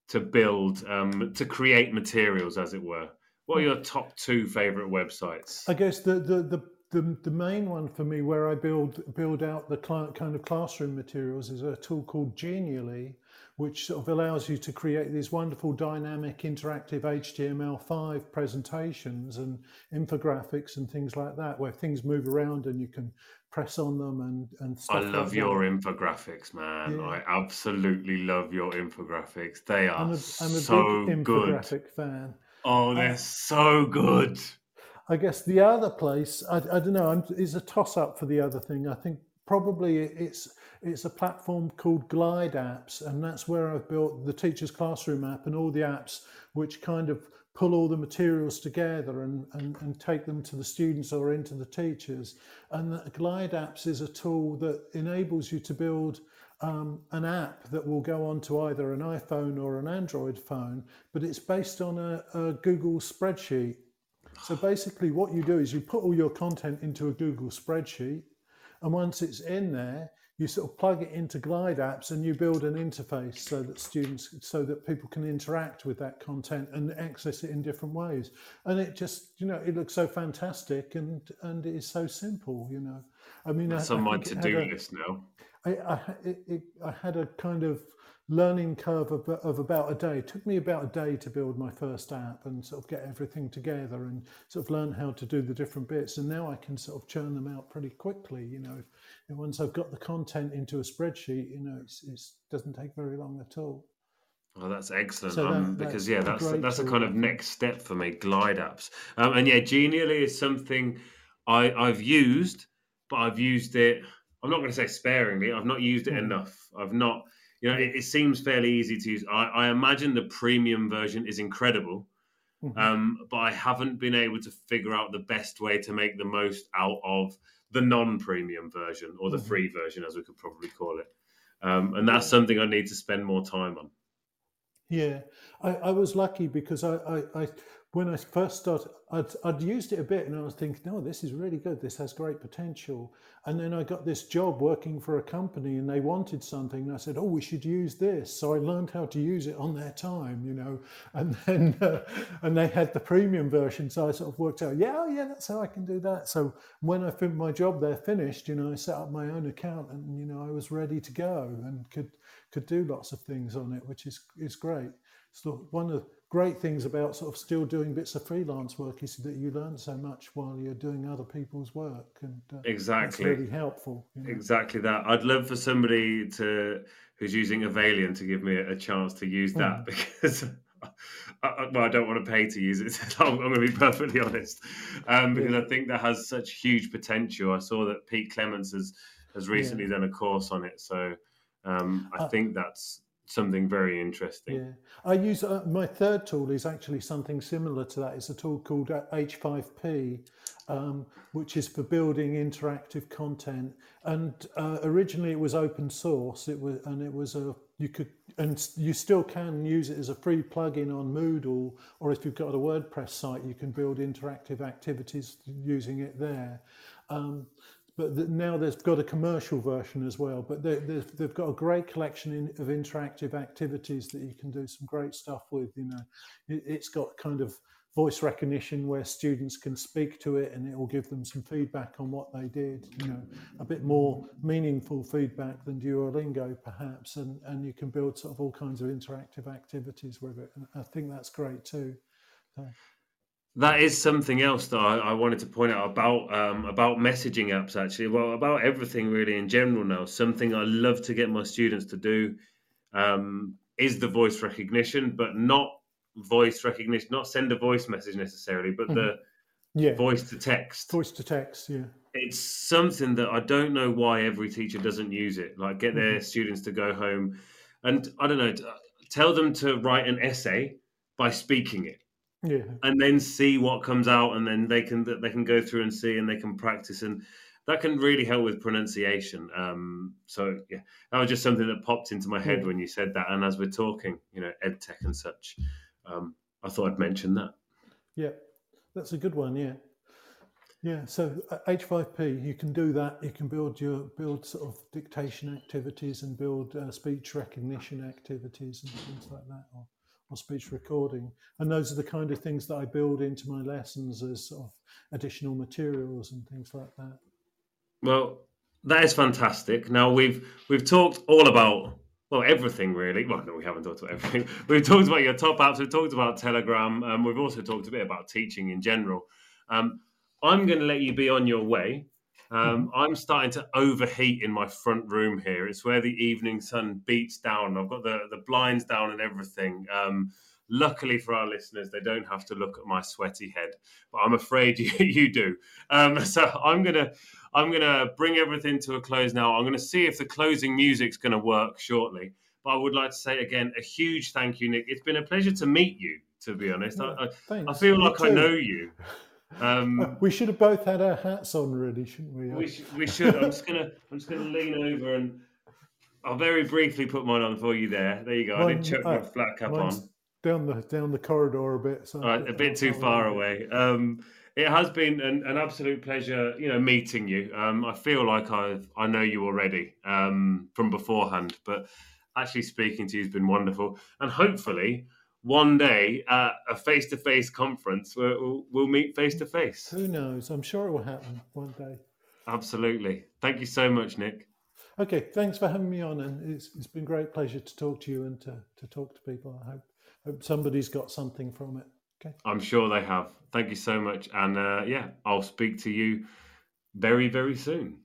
Speaker 4: to build um, to create materials, as it were. What are your top two favorite websites?
Speaker 5: I guess the the the the, the main one for me where I build build out the kind of classroom materials is a tool called Genially, which sort of allows you to create these wonderful dynamic interactive HTML5 presentations and infographics and things like that, where things move around and you can press on them and, and
Speaker 4: I love like your that. infographics, man. Yeah. I absolutely love your infographics. They are I'm a, I'm a so big infographic good.
Speaker 5: fan.
Speaker 4: Oh, they're so good.
Speaker 5: I guess the other place, I, I don't know, is a toss up for the other thing. I think probably it's it's a platform called Glide Apps, and that's where I've built the teacher's classroom app and all the apps which kind of pull all the materials together and, and, and take them to the students or into the teachers. And the Glide Apps is a tool that enables you to build um, an app that will go onto either an iPhone or an Android phone, but it's based on a, a Google spreadsheet. So basically, what you do is you put all your content into a Google spreadsheet, and once it's in there, you sort of plug it into Glide apps and you build an interface so that students, so that people can interact with that content and access it in different ways. And it just, you know, it looks so fantastic and and it is so simple. You know, I mean,
Speaker 4: that's I, on I my to-do list now.
Speaker 5: I I, it, I had a kind of learning curve of, of about a day. It took me about a day to build my first app and sort of get everything together and sort of learn how to do the different bits. And now I can sort of churn them out pretty quickly. You know, and once I've got the content into a spreadsheet, you know, it doesn't take very long at all.
Speaker 4: Oh, that's excellent. So um, that, because yeah, that's that's a kind of next step for me. Glide apps, um, and yeah, Genially is something I I've used, but I've used it. I'm not going to say sparingly. I've not used it mm. enough. I've not you know, it, it, seems fairly easy to use. I, I, imagine the premium version is incredible, mm-hmm. um, but I haven't been able to figure out the best way to make the most out of the non-premium version or the mm-hmm. free version, as we could probably call it. Um, and that's something I need to spend more time on.
Speaker 5: Yeah, I, I was lucky because I, I, I when I first started, I'd, I'd used it a bit and I was thinking, no, this is really good. This has great potential. And then I got this job working for a company and they wanted something. And I said, oh, we should use this. So I learned how to use it on their time, you know. And then, uh, and they had the premium version. So I sort of worked out, yeah, oh, yeah, that's how I can do that. So when I finished my job there finished, you know, I set up my own account and, you know, I was ready to go and could, could do lots of things on it, which is, is great. So one of great things about sort of still doing bits of freelance work is that you learn so much while you're doing other people's work and uh,
Speaker 4: exactly
Speaker 5: really helpful
Speaker 4: you know? exactly that i'd love for somebody to who's using avalian to give me a, a chance to use that mm. because I, well, I don't want to pay to use it. I'm, I'm going to be perfectly honest, um, because yeah. I think that has such huge potential. I saw that Pete Clements has has recently yeah. done a course on it, so um, I uh, think that's something very interesting.
Speaker 5: Yeah, I use uh, my third tool is actually something similar to that. It's a tool called H5P, uh, um, which is for building interactive content. And uh, originally it was open source. It was and it was a you could and you still can use it as a free plugin on Moodle, or if you've got a WordPress site, you can build interactive activities using it there. Um, but the, now they've got a commercial version as well. But they, have they've got a great collection in, of interactive activities that you can do some great stuff with. You know, it, it's got kind of voice recognition where students can speak to it and it will give them some feedback on what they did. You know, a bit more meaningful feedback than Duolingo perhaps, and and you can build sort of all kinds of interactive activities with it. And I think that's great too. So.
Speaker 4: That is something else that I, I wanted to point out about um, about messaging apps. Actually, well, about everything really in general now. Something I love to get my students to do um, is the voice recognition, but not voice recognition, not send a voice message necessarily, but mm-hmm. the yeah. voice to text.
Speaker 5: Voice to text, yeah.
Speaker 4: It's something that I don't know why every teacher doesn't use it. Like get their mm-hmm. students to go home and I don't know, tell them to write an essay by speaking it
Speaker 5: yeah.
Speaker 4: and then see what comes out and then they can they can go through and see and they can practice and that can really help with pronunciation um, so yeah. That was just something that popped into my head yeah. when you said that and as we're talking you know ed tech and such um, i thought i'd mention that.
Speaker 5: Yeah. That's a good one yeah. Yeah so h5p uh, you can do that. You can build your build sort of dictation activities and build uh, speech recognition activities and things like that or or speech recording. And those are the kind of things that I build into my lessons as sort of additional materials and things like that.
Speaker 4: Well, that is fantastic. Now we've we've talked all about well everything really. Well, no, we haven't talked about everything. We've talked about your top apps. We've talked about Telegram. Um, we've also talked a bit about teaching in general. Um, I'm going to let you be on your way. Um, mm-hmm. I'm starting to overheat in my front room here. It's where the evening sun beats down. I've got the, the blinds down and everything. Um, luckily for our listeners, they don't have to look at my sweaty head, but I'm afraid you, you do. Um, so I'm gonna I'm gonna bring everything to a close now. I'm gonna see if the closing music's gonna work shortly. But I would like to say again a huge thank you, Nick. It's been a pleasure to meet you. To be honest, yeah, I, I, I, feel like I know you.
Speaker 5: Um, we should have both had our hats on, really, shouldn't we?
Speaker 4: We, sh- we should. I'm just gonna I'm just gonna lean over and I'll very briefly put mine on for you. There, there you go. Mine, I did chuck my uh, flat cap on
Speaker 5: down the down the corridor a bit.
Speaker 4: So right, a bit too far away. Um, it has been an, an, absolute pleasure, you know, meeting you. Um, I feel like I I know you already um, from beforehand, but actually speaking to you has been wonderful, and hopefully one day at a face-to-face conference we'll, we'll meet face-to-face.
Speaker 5: Who knows? I'm sure it will happen one day.
Speaker 4: Absolutely. Thank you so much nick.
Speaker 5: Okay thanks for having me on and it's, it's been great pleasure to talk to you and to, to talk to people. I hope, hope somebody's got something from it. Okay.
Speaker 4: I'm sure they have. Thank you so much and uh, yeah i'll speak to you very very soon